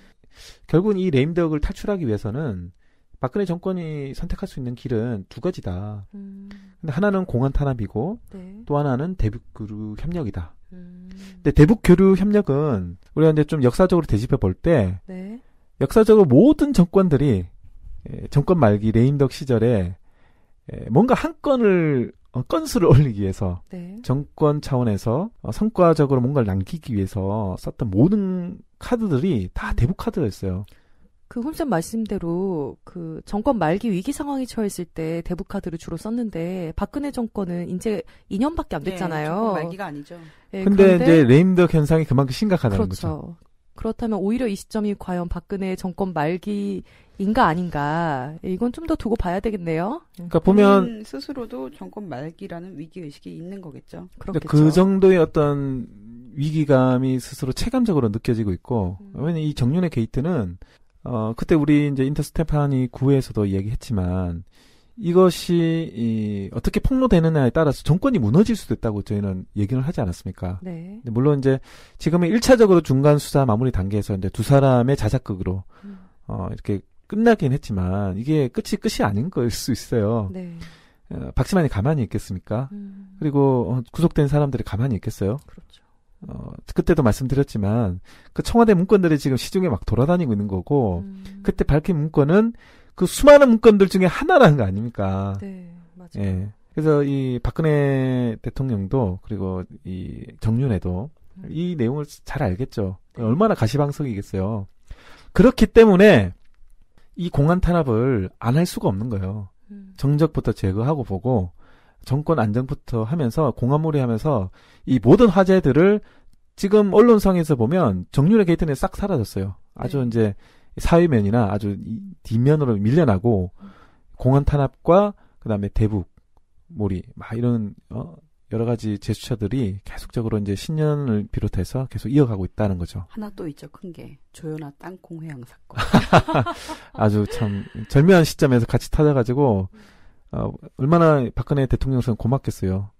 Speaker 2: 결국은 이 레임덕을 탈출하기 위해서는 박근혜 정권이 선택할 수 있는 길은 두 가지다.
Speaker 1: 음.
Speaker 2: 근데 하나는 공안 탄압이고
Speaker 1: 네.
Speaker 2: 또 하나는 대북 교류 협력이다.
Speaker 1: 음.
Speaker 2: 근데 대북 교류 협력은 우리가 이제 좀 역사적으로 되짚어 볼때
Speaker 1: 네.
Speaker 2: 역사적으로 모든 정권들이 예, 정권 말기 레임덕 시절에 예, 뭔가 한 건을 어, 건수를 (laughs) 올리기 위해서
Speaker 1: 네.
Speaker 2: 정권 차원에서 어, 성과적으로 뭔가를 남기기 위해서 썼던 모든 카드들이 다 대북 카드였어요.
Speaker 1: 그 홈쌤 말씀대로 그 정권 말기 위기 상황이 처했을 때 대북 카드를 주로 썼는데 박근혜 정권은 이제 2년밖에 안 됐잖아요.
Speaker 3: 네, 말기가 아니죠.
Speaker 1: 예,
Speaker 2: 근데
Speaker 1: 그런데
Speaker 2: 이제 레임덕 현상이 그만큼 심각하다는 거죠.
Speaker 1: 그렇죠. 그렇다면 오히려 이 시점이 과연 박근혜 정권 말기 인가 아닌가 이건 좀 더 두고 봐야 되겠네요.
Speaker 2: 그러니까 보면
Speaker 3: 스스로도 정권 말기라는 위기 의식이 있는 거겠죠.
Speaker 1: 그렇겠죠.
Speaker 2: 그 정도의 어떤 위기감이 스스로 체감적으로 느껴지고 있고
Speaker 1: 음.
Speaker 2: 왜냐면 이 정윤의 게이트는 어 그때 우리 이제 인터스테파니 9회에서도 얘기했지만 이것이 이 어떻게 폭로되느냐에 따라서 정권이 무너질 수도 있다고 저희는 얘기를 하지 않았습니까?
Speaker 1: 네.
Speaker 2: 물론 이제 지금은 1차적으로 중간 수사 마무리 단계에서 이제 두 사람의 자작극으로
Speaker 1: 음.
Speaker 2: 어 이렇게 끝나긴 했지만 이게 끝이 끝이 아닌 걸 수 있어요.
Speaker 1: 네.
Speaker 2: 어, 박지만이 가만히 있겠습니까?
Speaker 1: 음.
Speaker 2: 그리고 어, 구속된 사람들이 가만히 있겠어요?
Speaker 1: 그렇죠.
Speaker 2: 어, 그때도 말씀드렸지만 그 청와대 문건들이 지금 시중에 막 돌아다니고 있는 거고
Speaker 1: 음.
Speaker 2: 그때 밝힌 문건은 그 수많은 문건들 중에 하나라는 거 아닙니까?
Speaker 1: 네, 맞아요.
Speaker 2: 예. 그래서 이 박근혜 대통령도 그리고 이 정윤회도
Speaker 1: 음.
Speaker 2: 이 내용을 잘 알겠죠.
Speaker 1: 네.
Speaker 2: 얼마나 가시방석이겠어요. 그렇기 때문에 이 공안 탄압을 안 할 수가 없는 거예요.
Speaker 1: 음.
Speaker 2: 정적부터 제거하고 보고 정권 안정부터 하면서 공안몰이 하면서 이 모든 화제들을 지금 언론상에서 보면 정윤의 게이트는 싹 사라졌어요. 아주
Speaker 1: 네.
Speaker 2: 이제 사회면이나 아주 이 뒷면으로 밀려나고 공원 탄압과 그다음에 대북 몰이 막 이런 어 여러 가지 제스처들이 계속적으로 이제 신년을 비롯해서 계속 이어가고 있다는 거죠.
Speaker 3: 하나 또 있죠, 큰 게. 조연아 땅콩 회항 사건. (laughs)
Speaker 2: 아주 참 절묘한 시점에서 같이 터져가지고 어, 얼마나 박근혜 대통령은 고맙겠어요.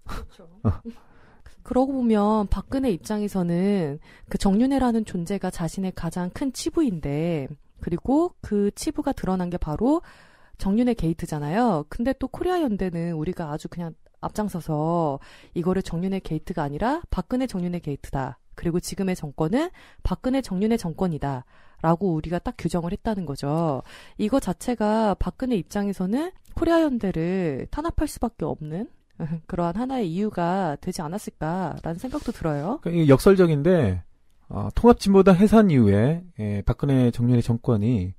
Speaker 1: 그러고 보면 박근혜 입장에서는 그 정윤회라는 존재가 자신의 가장 큰 치부인데 그리고 그 치부가 드러난 게 바로 정윤회 게이트잖아요. 근데 또 코리아 연대는 우리가 아주 그냥 앞장서서 이거를 정윤회 게이트가 아니라 박근혜 정윤회 게이트다. 그리고 지금의 정권은 박근혜 정윤회 정권이다. 라고 우리가 딱 규정을 했다는 거죠. 이거 자체가 박근혜 입장에서는 코리아 연대를 탄압할 수밖에 없는 (laughs) 그러한 하나의 이유가 되지 않았을까라는 생각도 들어요.
Speaker 2: 그러니까 역설적인데 어, 통합진보당 해산 이후에 예, 박근혜 정윤회 정권이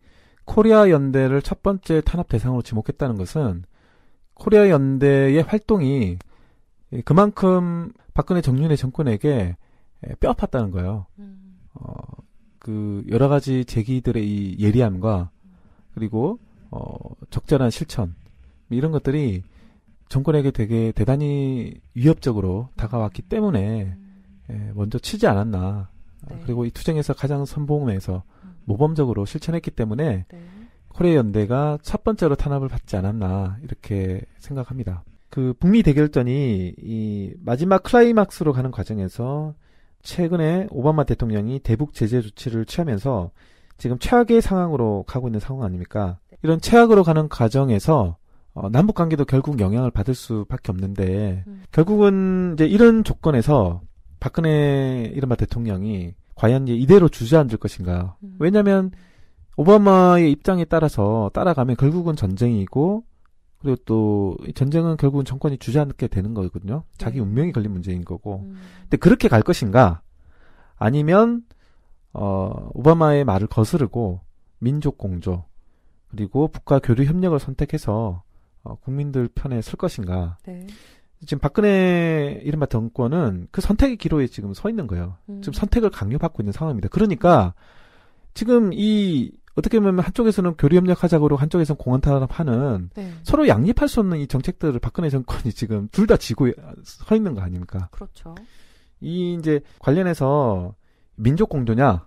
Speaker 2: 코리아 연대를 첫 번째 탄압 대상으로 지목했다는 것은 코리아 연대의 활동이 예, 그만큼 박근혜 정윤회 정권에게 예, 뼈 아팠다는 거예요. 어, 그 여러 가지 제기들의 이 예리함과 그리고 어, 적절한 실천 이런 것들이 정권에게 되게 대단히 위협적으로 다가왔기 때문에 예, 먼저 치지 않았나. 아,
Speaker 1: 네.
Speaker 2: 그리고 이 투쟁에서 가장 선봉에서
Speaker 1: 음.
Speaker 2: 모범적으로 실천했기 때문에
Speaker 1: 네.
Speaker 2: 코리아 연대가 첫 번째로 탄압을 받지 않았나 이렇게 생각합니다. 그 북미 대결전이 이 마지막 클라이막스로 가는 과정에서 최근에 오바마 대통령이 대북 제재 조치를 취하면서 지금 최악의 상황으로 가고 있는 상황 아닙니까? 이런 최악으로 가는 과정에서 어, 남북 관계도 결국 영향을 받을 수밖에 없는데
Speaker 1: 음.
Speaker 2: 결국은 이제 이런 조건에서 박근혜 이른바 대통령이 과연 이제 이대로 주저앉을 것인가?
Speaker 1: 음.
Speaker 2: 왜냐하면 오바마의 입장에 따라서 따라가면 결국은 전쟁이고 그리고 또이 전쟁은 결국은 정권이 주저앉게 되는 거거든요. 자기
Speaker 1: 네.
Speaker 2: 운명이 걸린 문제인 거고.
Speaker 1: 음.
Speaker 2: 근데 그렇게 갈 것인가? 아니면 어 오바마의 말을 거스르고 민족 공조 그리고 북과 교류 협력을 선택해서 어, 국민들 편에 설 것인가?
Speaker 1: 네.
Speaker 2: 지금 박근혜 이른바 정권은 그 선택의 기로에 지금 서 있는 거예요.
Speaker 1: 음.
Speaker 2: 지금 선택을 강요받고 있는 상황입니다. 그러니까 지금 이 어떻게 보면 한쪽에서는 교류 협력하자고 한쪽에서는 공원 탄압하는
Speaker 1: 네.
Speaker 2: 서로 양립할 수 없는 이 정책들을 박근혜 정권이 지금 둘 다 지고 서 있는 거 아닙니까?
Speaker 1: 그렇죠.
Speaker 2: 이 이제 관련해서 민족 공조냐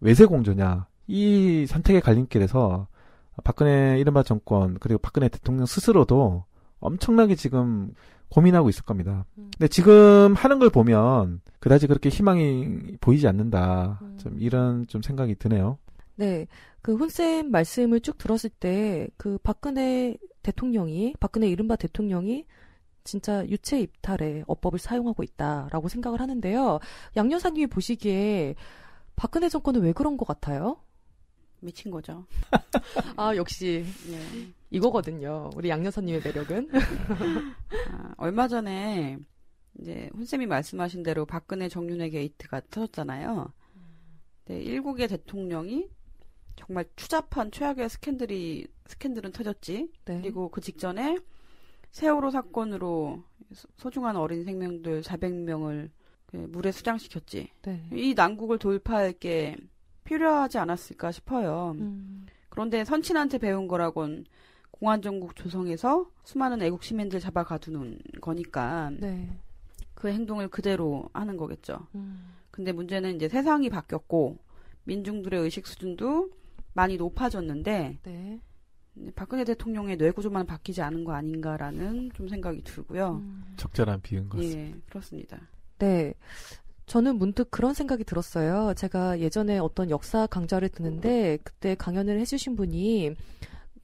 Speaker 2: 외세 공조냐 이 선택의 갈림길에서 박근혜 이른바 정권 그리고 박근혜 대통령 스스로도 엄청나게 지금 고민하고 있을 겁니다.
Speaker 1: 음.
Speaker 2: 근데 지금 하는 걸 보면 그다지 그렇게 희망이 보이지 않는다.
Speaker 1: 음.
Speaker 2: 좀 이런 좀 생각이 드네요.
Speaker 1: 네. 그 훈쌤 말씀을 쭉 들었을 때 그 박근혜 대통령이 박근혜 이른바 대통령이 진짜 유체 입탈의 어법을 사용하고 있다라고 생각을 하는데요. 양 여사님이 보시기에 박근혜 정권은 왜 그런 것 같아요?
Speaker 3: 미친 거죠. (laughs)
Speaker 1: 아 역시
Speaker 3: 예.
Speaker 1: 이거거든요. 우리 양 여사님의 매력은. (laughs)
Speaker 3: 아, 얼마 전에 이제 훈쌤이 말씀하신 대로 박근혜 정윤회 게이트가 터졌잖아요. 네, 일국의 대통령이 정말 추잡한 최악의 스캔들이 스캔들은 터졌지.
Speaker 1: 네.
Speaker 3: 그리고 그 직전에 세월호 사건으로 소- 소중한 어린 생명들 400명을 그 물에 수장시켰지.
Speaker 1: 네.
Speaker 3: 이 난국을 돌파할 게 필요하지 않았을까 싶어요.
Speaker 1: 음,
Speaker 3: 그런데 선친한테 배운 거라곤 공안정국 조성해서 수많은 애국 시민들 잡아 가두는 거니까
Speaker 1: 네.
Speaker 3: 그 행동을 그대로 하는 거겠죠.
Speaker 1: 음,
Speaker 3: 근데 문제는 이제 세상이 바뀌었고 민중들의 의식 수준도 많이 높아졌는데
Speaker 1: 네.
Speaker 3: 박근혜 대통령의 뇌구조만 바뀌지 않은 거 아닌가라는 좀 생각이 들고요.
Speaker 1: 음.
Speaker 2: 적절한 비유인 것 같습니다.
Speaker 3: 예, 그렇습니다.
Speaker 1: 네. 저는 문득 그런 생각이 들었어요. 제가 예전에 어떤 역사 강좌를 듣는데 그때 강연을 해주신 분이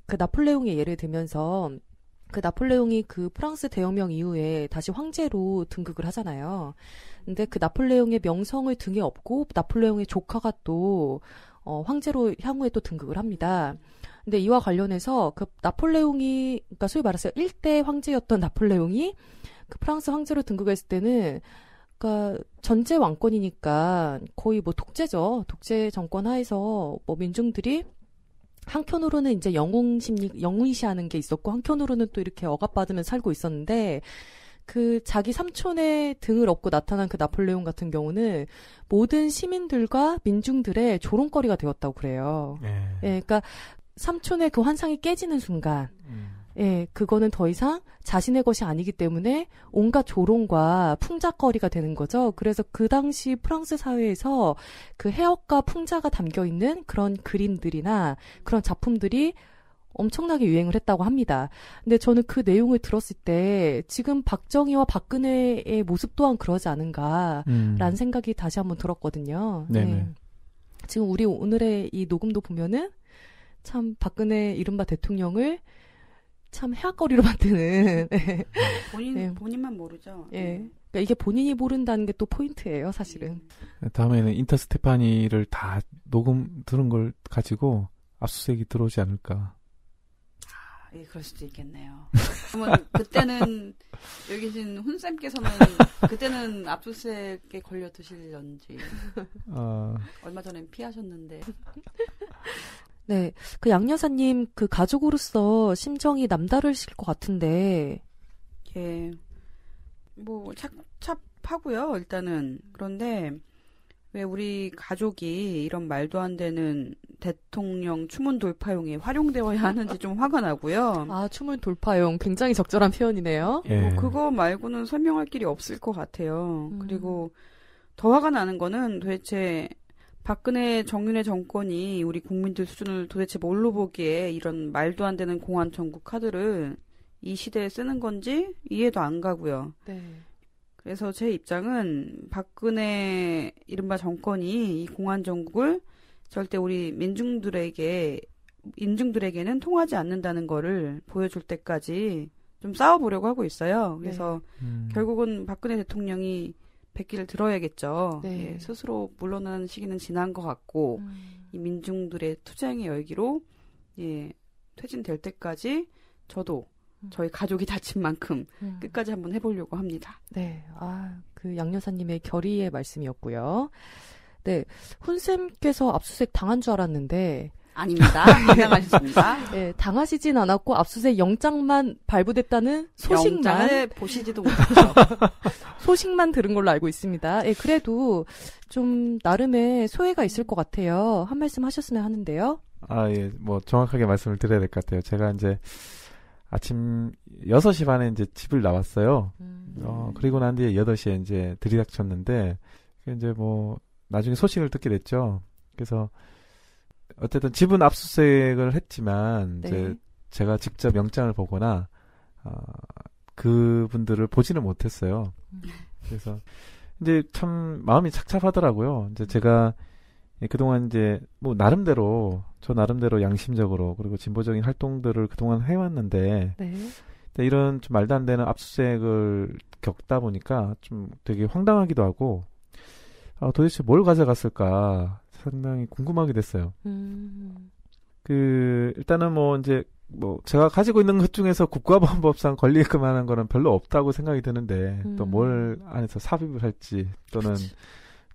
Speaker 1: 그 나폴레옹의 예를 들면서 그 나폴레옹이 그 프랑스 대혁명 이후에 다시 황제로 등극을 하잖아요. 근데 그 나폴레옹의 명성을 등에 업고 나폴레옹의 조카가 또 어, 황제로 향후에 또 등극을 합니다. 근데 이와 관련해서 그 나폴레옹이 그러니까 소위 말해서 1대 황제였던 나폴레옹이 그 프랑스 황제로 등극했을 때는 그러니까 전제 왕권이니까 거의 뭐 독재죠. 독재 정권 하에서 뭐 민중들이 한편으로는 이제 영웅 심리, 영웅시하는 게 있었고 한편으로는 또 이렇게 억압받으면 살고 있었는데 그 자기 삼촌의 등을 업고 나타난 그 나폴레옹 같은 경우는 모든 시민들과 민중들의 조롱거리가 되었다고 그래요.
Speaker 2: 예.
Speaker 1: 예, 그러니까 삼촌의 그 환상이 깨지는 순간,
Speaker 2: 음.
Speaker 1: 예, 그거는 더 이상 자신의 것이 아니기 때문에 온갖 조롱과 풍자거리가 되는 거죠. 그래서 그 당시 프랑스 사회에서 그 해역과 풍자가 담겨 있는 그런 그림들이나 그런 작품들이 엄청나게 유행을 했다고 합니다. 근데 저는 그 내용을 들었을 때 지금 박정희와 박근혜의 모습 또한 그러지 않은가라는
Speaker 2: 음.
Speaker 1: 생각이 다시 한번 들었거든요.
Speaker 2: 네네.
Speaker 1: 네. 지금 우리 오늘의 이 녹음도 보면은 참 박근혜 이른바 대통령을 참 해악거리로 (laughs) 만드는 예.
Speaker 3: 본인
Speaker 1: 네.
Speaker 3: 본인만 모르죠.
Speaker 1: 예.
Speaker 3: 네.
Speaker 1: 그러니까 이게 본인이 모른다는 게 또 포인트예요, 사실은.
Speaker 2: 다음에는 인터 스테파니를 다 녹음 들은 걸 가지고 압수수색이 들어오지 않을까.
Speaker 3: 아, 예, 그럴 수도 있겠네요. 그러면 그때는 여기 계신 훈쌤께서는 그때는 압수수색에 걸려 드실런지
Speaker 2: 아,
Speaker 3: 얼마 전엔 피하셨는데
Speaker 1: 네. 그 양여사님 그 가족으로서 심정이 남다르실 것 같은데.
Speaker 3: 예. 뭐 착잡하고요. 일단은 그런데 왜 우리 가족이 이런 말도 안 되는 대통령 추문 돌파용에 활용되어야 하는지 좀 화가 나고요.
Speaker 1: 아, 춤을 돌파용 굉장히 적절한 표현이네요.
Speaker 2: 예.
Speaker 3: 뭐 그거 말고는 설명할 길이 없을 것 같아요.
Speaker 1: 음.
Speaker 3: 그리고 더 화가 나는 거는 도대체 박근혜 정윤회 정권이 우리 국민들 수준을 도대체 뭘로 보기에 이런 말도 안 되는 공안 정국 카드를 이 시대에 쓰는 건지 이해도 안 가고요.
Speaker 1: 네.
Speaker 3: 그래서 제 입장은 박근혜 이른바 정권이 이 공안 정국을 절대 우리 민중들에게 민중들에게는 통하지 않는다는 거를 보여줄 때까지 좀 싸워보려고 하고 있어요. 그래서
Speaker 2: 음.
Speaker 3: 결국은 박근혜 대통령이 백기를 들어야겠죠.
Speaker 1: 네.
Speaker 3: 예, 스스로 물러나는 시기는 지난 것 같고
Speaker 1: 음.
Speaker 3: 이 민중들의 투쟁의 열기로 예, 퇴진될 때까지 저도
Speaker 1: 음.
Speaker 3: 저희 가족이 다친 만큼
Speaker 1: 음.
Speaker 3: 끝까지 한번 해보려고 합니다.
Speaker 1: 네. 아, 그 양여사님의 결의의 말씀이었고요. 네. 훈쌤께서 압수수색 당한 줄 알았는데,
Speaker 3: 아닙니다. (laughs) 이상하셨습니다.
Speaker 1: 예, 당하시진 않았고 압수수색 영장만 발부됐다는 소식만
Speaker 3: 영장을 보시지도 못하죠. (laughs)
Speaker 1: 소식만 들은 걸로 알고 있습니다. 예, 그래도 좀 나름의 소회가 있을 것 같아요. 한 말씀 하셨으면 하는데요.
Speaker 2: 아, 예, 뭐, 정확하게 말씀을 드려야 될 것 같아요. 제가 이제 아침 6시 반에 이제 집을 나왔어요.
Speaker 1: 음.
Speaker 2: 어, 그리고 난 뒤에 8시에 이제 들이닥쳤는데, 그 이제 뭐, 나중에 소식을 듣게 됐죠. 그래서, 어쨌든 집은 압수수색을 했지만,
Speaker 1: 네.
Speaker 2: 이제 제가 직접 영장을 보거나, 어, 그분들을 보지는 못했어요.
Speaker 1: 음.
Speaker 2: 그래서, 이제 참 마음이 착잡하더라고요. 이제 제가 예, 그동안 이제 뭐 나름대로 저 나름대로 양심적으로 그리고 진보적인 활동들을 그동안 해왔는데
Speaker 1: 네.
Speaker 2: 이런 좀 말도 안 되는 압수수색을 겪다 보니까 좀 되게 황당하기도 하고 아, 도대체 뭘 가져갔을까 상당히 궁금하게 됐어요.
Speaker 1: 음.
Speaker 2: 그 일단은 뭐 이제 뭐 제가 가지고 있는 것 중에서 국가보안법상 걸릴 만한 거는 별로 없다고 생각이 드는데
Speaker 1: 음.
Speaker 2: 또뭘 안에서 삽입을 할지 또는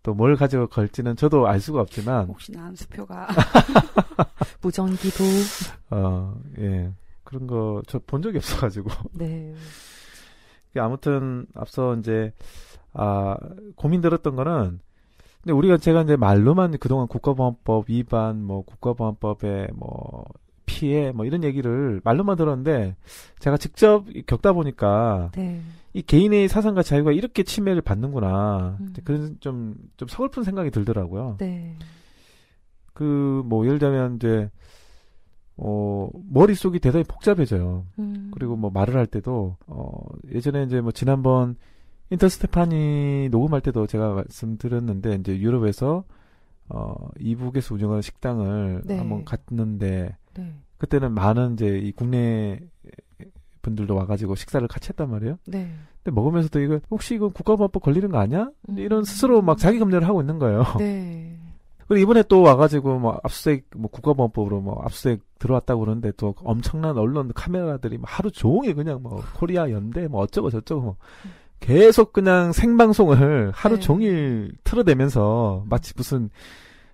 Speaker 2: 또 뭘 가지고 걸지는 저도 알 수가 없지만.
Speaker 3: 혹시나 한수표가. (laughs)
Speaker 1: 무전기도.
Speaker 2: 어 예. 그런 거 저 본 적이 없어가지고.
Speaker 1: 네.
Speaker 2: 아무튼 앞서 이제 아 고민 들었던 거는 근데 우리가 제가 이제 말로만 그동안 국가보안법 위반 뭐 국가보안법의 뭐 피해 뭐 이런 얘기를 말로만 들었는데 제가 직접 겪다 보니까
Speaker 1: 네.
Speaker 2: 이 개인의 사상과 자유가 이렇게 침해를 받는구나
Speaker 1: 음.
Speaker 2: 그런 좀좀 서글픈 생각이 들더라고요.
Speaker 1: 네.
Speaker 2: 그뭐 예를 들면 이제 어 머릿속이 대단히 복잡해져요.
Speaker 1: 음.
Speaker 2: 그리고 뭐 말을 할 때도 어 예전에 이제 뭐 지난번 인터스테파니 녹음할 때도 제가 말씀드렸는데 이제 유럽에서 어 이북에서 운영하는 식당을
Speaker 1: 네.
Speaker 2: 한번 갔는데
Speaker 1: 네.
Speaker 2: 그때는 많은 이제 이 국내 분들도 와가지고 식사를 같이 했단 말이에요.
Speaker 1: 네.
Speaker 2: 근데 먹으면서도 이거 혹시 이건 국가보안법 걸리는 거 아니야? 근데 이런
Speaker 1: 음.
Speaker 2: 스스로 막 자기 검열을 하고 있는 거예요.
Speaker 1: 네. (laughs)
Speaker 2: 그리고 이번에 또 와가지고 뭐 압수수색 뭐 국가보안법으로 뭐 압수수색 들어왔다고 그러는데 또 엄청난 언론 카메라들이 막 하루 종일 그냥 뭐 코리아 연대 뭐 어쩌고 저쩌고 뭐 계속 그냥 생방송을 하루
Speaker 1: 네.
Speaker 2: 종일 틀어대면서 마치 무슨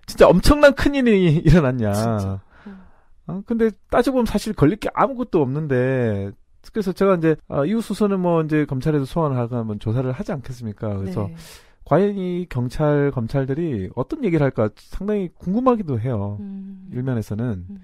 Speaker 2: 진짜 엄청난 큰일이 (laughs) 일어났냐.
Speaker 1: 진짜. 음.
Speaker 2: 어, 근데 따져보면 사실 걸릴 게 아무것도 없는데 그래서 제가 이제 아, 이후 수소는 뭐 이제 검찰에서 소환을 하면 조사를 하지 않겠습니까? 그래서
Speaker 1: 네.
Speaker 2: 과연 이 경찰 검찰들이 어떤 얘기를 할까 상당히 궁금하기도 해요.
Speaker 1: 음.
Speaker 2: 일면에서는.
Speaker 1: 음.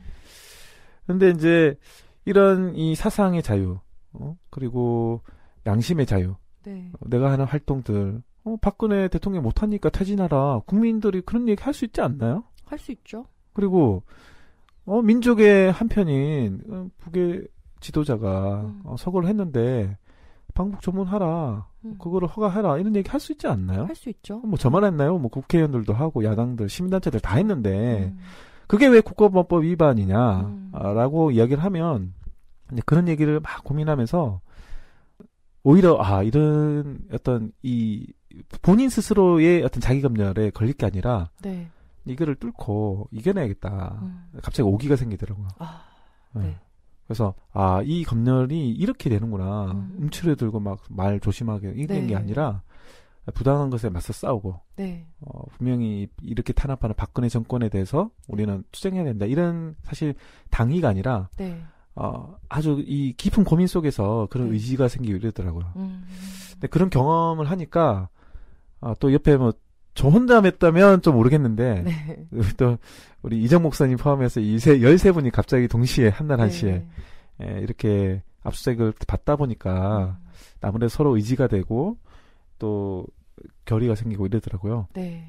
Speaker 2: 근데 이제 이런 이 사상의 자유, 어? 그리고 양심의 자유,
Speaker 1: 네.
Speaker 2: 어, 내가 하는 활동들, 어, 박근혜 대통령 못하니까 퇴진하라. 국민들이 그런 얘기 할 수 있지 않나요?
Speaker 1: 할 수 있죠.
Speaker 2: 그리고 어, 민족의 한 편인 어, 북의 지도자가
Speaker 1: 음.
Speaker 2: 어, 서거를 했는데 방북 조문하라.
Speaker 1: 음.
Speaker 2: 그거를 허가해라. 이런 얘기 할 수 있지 않나요?
Speaker 1: 할 수 있죠.
Speaker 2: 뭐 저만 했나요? 뭐 국회의원들도 하고 야당들, 시민단체들 다 했는데
Speaker 1: 음.
Speaker 2: 그게 왜 국가보안법 위반이냐?
Speaker 1: 음.
Speaker 2: 아, 라고 이야기를 하면 이제 그런 얘기를 막 고민하면서 오히려 아 이런 어떤 이 본인 스스로의 어떤 자기 검열에 걸릴 게 아니라
Speaker 1: 네.
Speaker 2: 이거를 뚫고 이겨내야겠다.
Speaker 1: 음.
Speaker 2: 갑자기 오기가 생기더라고요.
Speaker 1: 아,
Speaker 2: 네.
Speaker 1: 네.
Speaker 2: 그래서 아 이 검열이 이렇게 되는구나.
Speaker 1: 음.
Speaker 2: 움츠려 들고 막 말 조심하게 이런
Speaker 1: 네.
Speaker 2: 게 아니라 부당한 것에 맞서 싸우고
Speaker 1: 네.
Speaker 2: 어, 분명히 이렇게 탄압하는 박근혜 정권에 대해서 우리는 투쟁해야 된다. 이런 사실 당위가 아니라
Speaker 1: 네.
Speaker 2: 어, 아주 이 깊은 고민 속에서 그런
Speaker 1: 네.
Speaker 2: 의지가 생기고 이러더라고요.
Speaker 1: 음.
Speaker 2: 근데 그런 경험을 하니까 아, 또 옆에 뭐 저 혼자 했다면 좀 모르겠는데
Speaker 1: 네. (laughs)
Speaker 2: 또 우리 이정 목사님 포함해서 이세 13분이 갑자기 동시에 한날
Speaker 1: 네.
Speaker 2: 한시에 예, 이렇게 압수수색을 받다 보니까
Speaker 1: 음.
Speaker 2: 아무래도 서로 의지가 되고 또 결의가 생기고 이러더라고요.
Speaker 1: 네.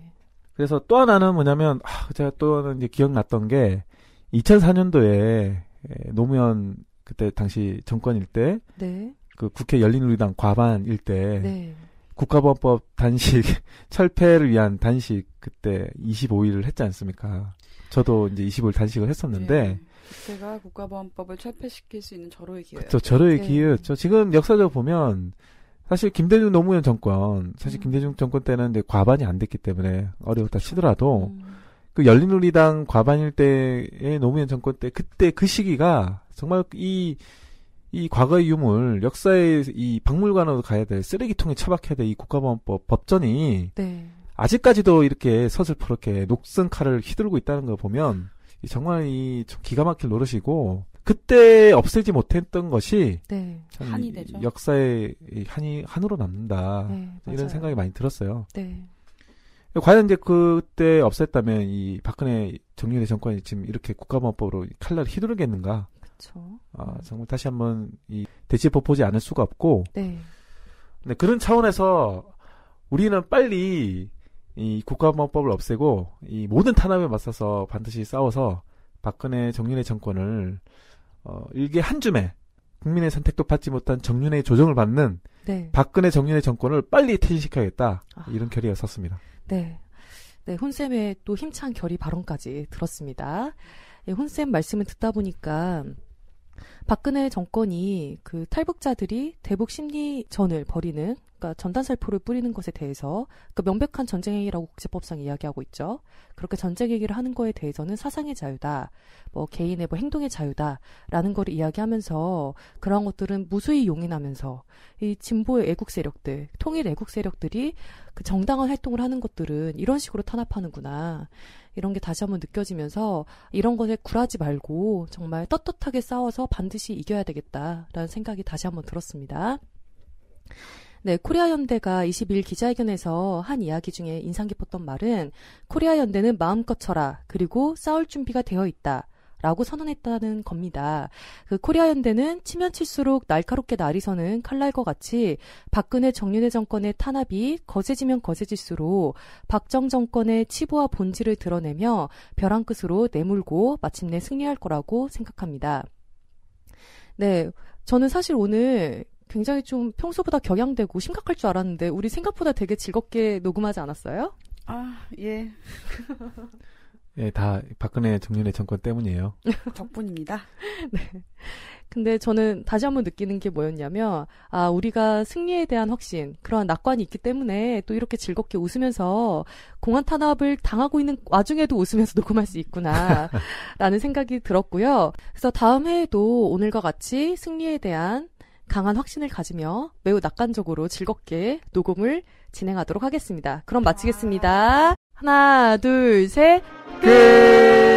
Speaker 2: 그래서 또 하나는 뭐냐면 아, 제가 또 하나 이제 기억났던 게 2004년도에 노무현 그때 당시 정권일 때그
Speaker 1: 네.
Speaker 2: 국회 열린우리당 과반일 때
Speaker 1: 네.
Speaker 2: 국가보안법 단식 (laughs) 철폐를 위한 단식 그때 25일을 했지 않습니까? 저도 이제 25일 단식을 했었는데
Speaker 3: 네. 그때가 국가보안법을 철폐시킬 수 있는 절호의 기회예요.
Speaker 2: 저 절호의
Speaker 1: 네.
Speaker 2: 기회였죠. 지금 역사적으로 보면 사실 김대중 노무현 정권 사실
Speaker 1: 음.
Speaker 2: 김대중 정권 때는 이제 과반이 안 됐기 때문에 어려웠다 치더라도
Speaker 1: 음.
Speaker 2: 그 열린우리당 과반일 때의 노무현 정권 때 그때 그 시기가 정말 이, 이 과거의 유물, 역사의 이 박물관으로 가야 될 쓰레기통에 처박혀야 될 이 국가보안법 법전이
Speaker 1: 네.
Speaker 2: 아직까지도 이렇게 서슬퍼렇게 녹슨 칼을 휘두르고 있다는 걸 보면 이 정말 이좀 기가 막힐 노릇이고 그때 없애지 못했던 것이
Speaker 1: 네.
Speaker 2: 참
Speaker 3: 한이
Speaker 2: 이-
Speaker 3: 되죠.
Speaker 2: 역사의 이 한이 한으로 남는다
Speaker 1: 네.
Speaker 2: 이런. 생각이 많이 들었어요.
Speaker 1: 네.
Speaker 2: 과연 이제 그때 없앴다면 이 박근혜 정윤회 정권이 지금 이렇게 국가보안법으로 칼날을 휘두르겠는가?
Speaker 1: 그렇죠.
Speaker 2: 아, 정말 다시 한번 이 되짚어보지 않을 수가 없고,
Speaker 1: 네.
Speaker 2: 근데 그런 차원에서 우리는 빨리 이 국가보안법을 없애고 이 모든 탄압에 맞서서 반드시 싸워서 박근혜 정윤회 정권을 어, 일개 한 줌에 국민의 선택도 받지 못한 정윤회의 조정을 받는
Speaker 1: 네.
Speaker 2: 박근혜 정윤회 정권을 빨리 퇴진시켜야겠다
Speaker 1: 아.
Speaker 2: 이런 결의가 섰습니다.
Speaker 1: 네. 네, 혼쌤의 또 힘찬 결의 발언까지 들었습니다. 예, 혼쌤 말씀을 듣다 보니까 박근혜 정권이 그 탈북자들이 대북 심리전을 벌이는 그러니까 전단살포를 뿌리는 것에 대해서 그 명백한 전쟁 행위라고 국제법상 이야기하고 있죠. 그렇게 전쟁행위를 하는 거에 대해서는 사상의 자유다, 뭐 개인의 뭐 행동의 자유다라는 걸 이야기하면서 그러한 것들은 무수히 용인하면서 이 진보의 애국 세력들, 통일 애국 세력들이 그 정당한 활동을 하는 것들은 이런 식으로 탄압하는구나. 이런 게 다시 한번 느껴지면서 이런 것에 굴하지 말고 정말 떳떳하게 싸워서 반드시 이겨야 되겠다라는 생각이 다시 한번 들었습니다. 네, 코리아 연대가 22일 기자회견에서 한 이야기 중에 인상 깊었던 말은 코리아 연대는 마음껏 쳐라. 그리고 싸울 준비가 되어 있다. 라고 선언했다는 겁니다. 그 코리아 연대는 치면 칠수록 날카롭게 날이 서는 칼날과 같이 박근혜 정윤회 정권의 탄압이 거세지면 거세질수록 박정 정권의 치부와 본질을 드러내며 벼랑 끝으로 내몰고 마침내 승리할 거라고 생각합니다. 네, 저는 사실 오늘 굉장히 좀 평소보다 격양되고 심각할 줄 알았는데 우리 생각보다 되게 즐겁게 녹음하지 않았어요?
Speaker 3: 아, 예.
Speaker 2: 예, 다 박근혜 정윤회 정권 때문이에요. (laughs)
Speaker 3: 덕분입니다. (laughs)
Speaker 1: 근데 저는 다시 한번 느끼는 게 뭐였냐면, 아, 우리가 승리에 대한 확신, 그러한 낙관이 있기 때문에 또 이렇게 즐겁게 웃으면서 공안 탄압을 당하고 있는 와중에도 웃으면서 녹음할 수 있구나, (laughs) 라는 생각이 들었고요. 그래서 다음 해에도 오늘과 같이 승리에 대한 강한 확신을 가지며 매우 낙관적으로 즐겁게 녹음을 진행하도록 하겠습니다. 그럼 마치겠습니다. 하나, 둘, 셋, Good.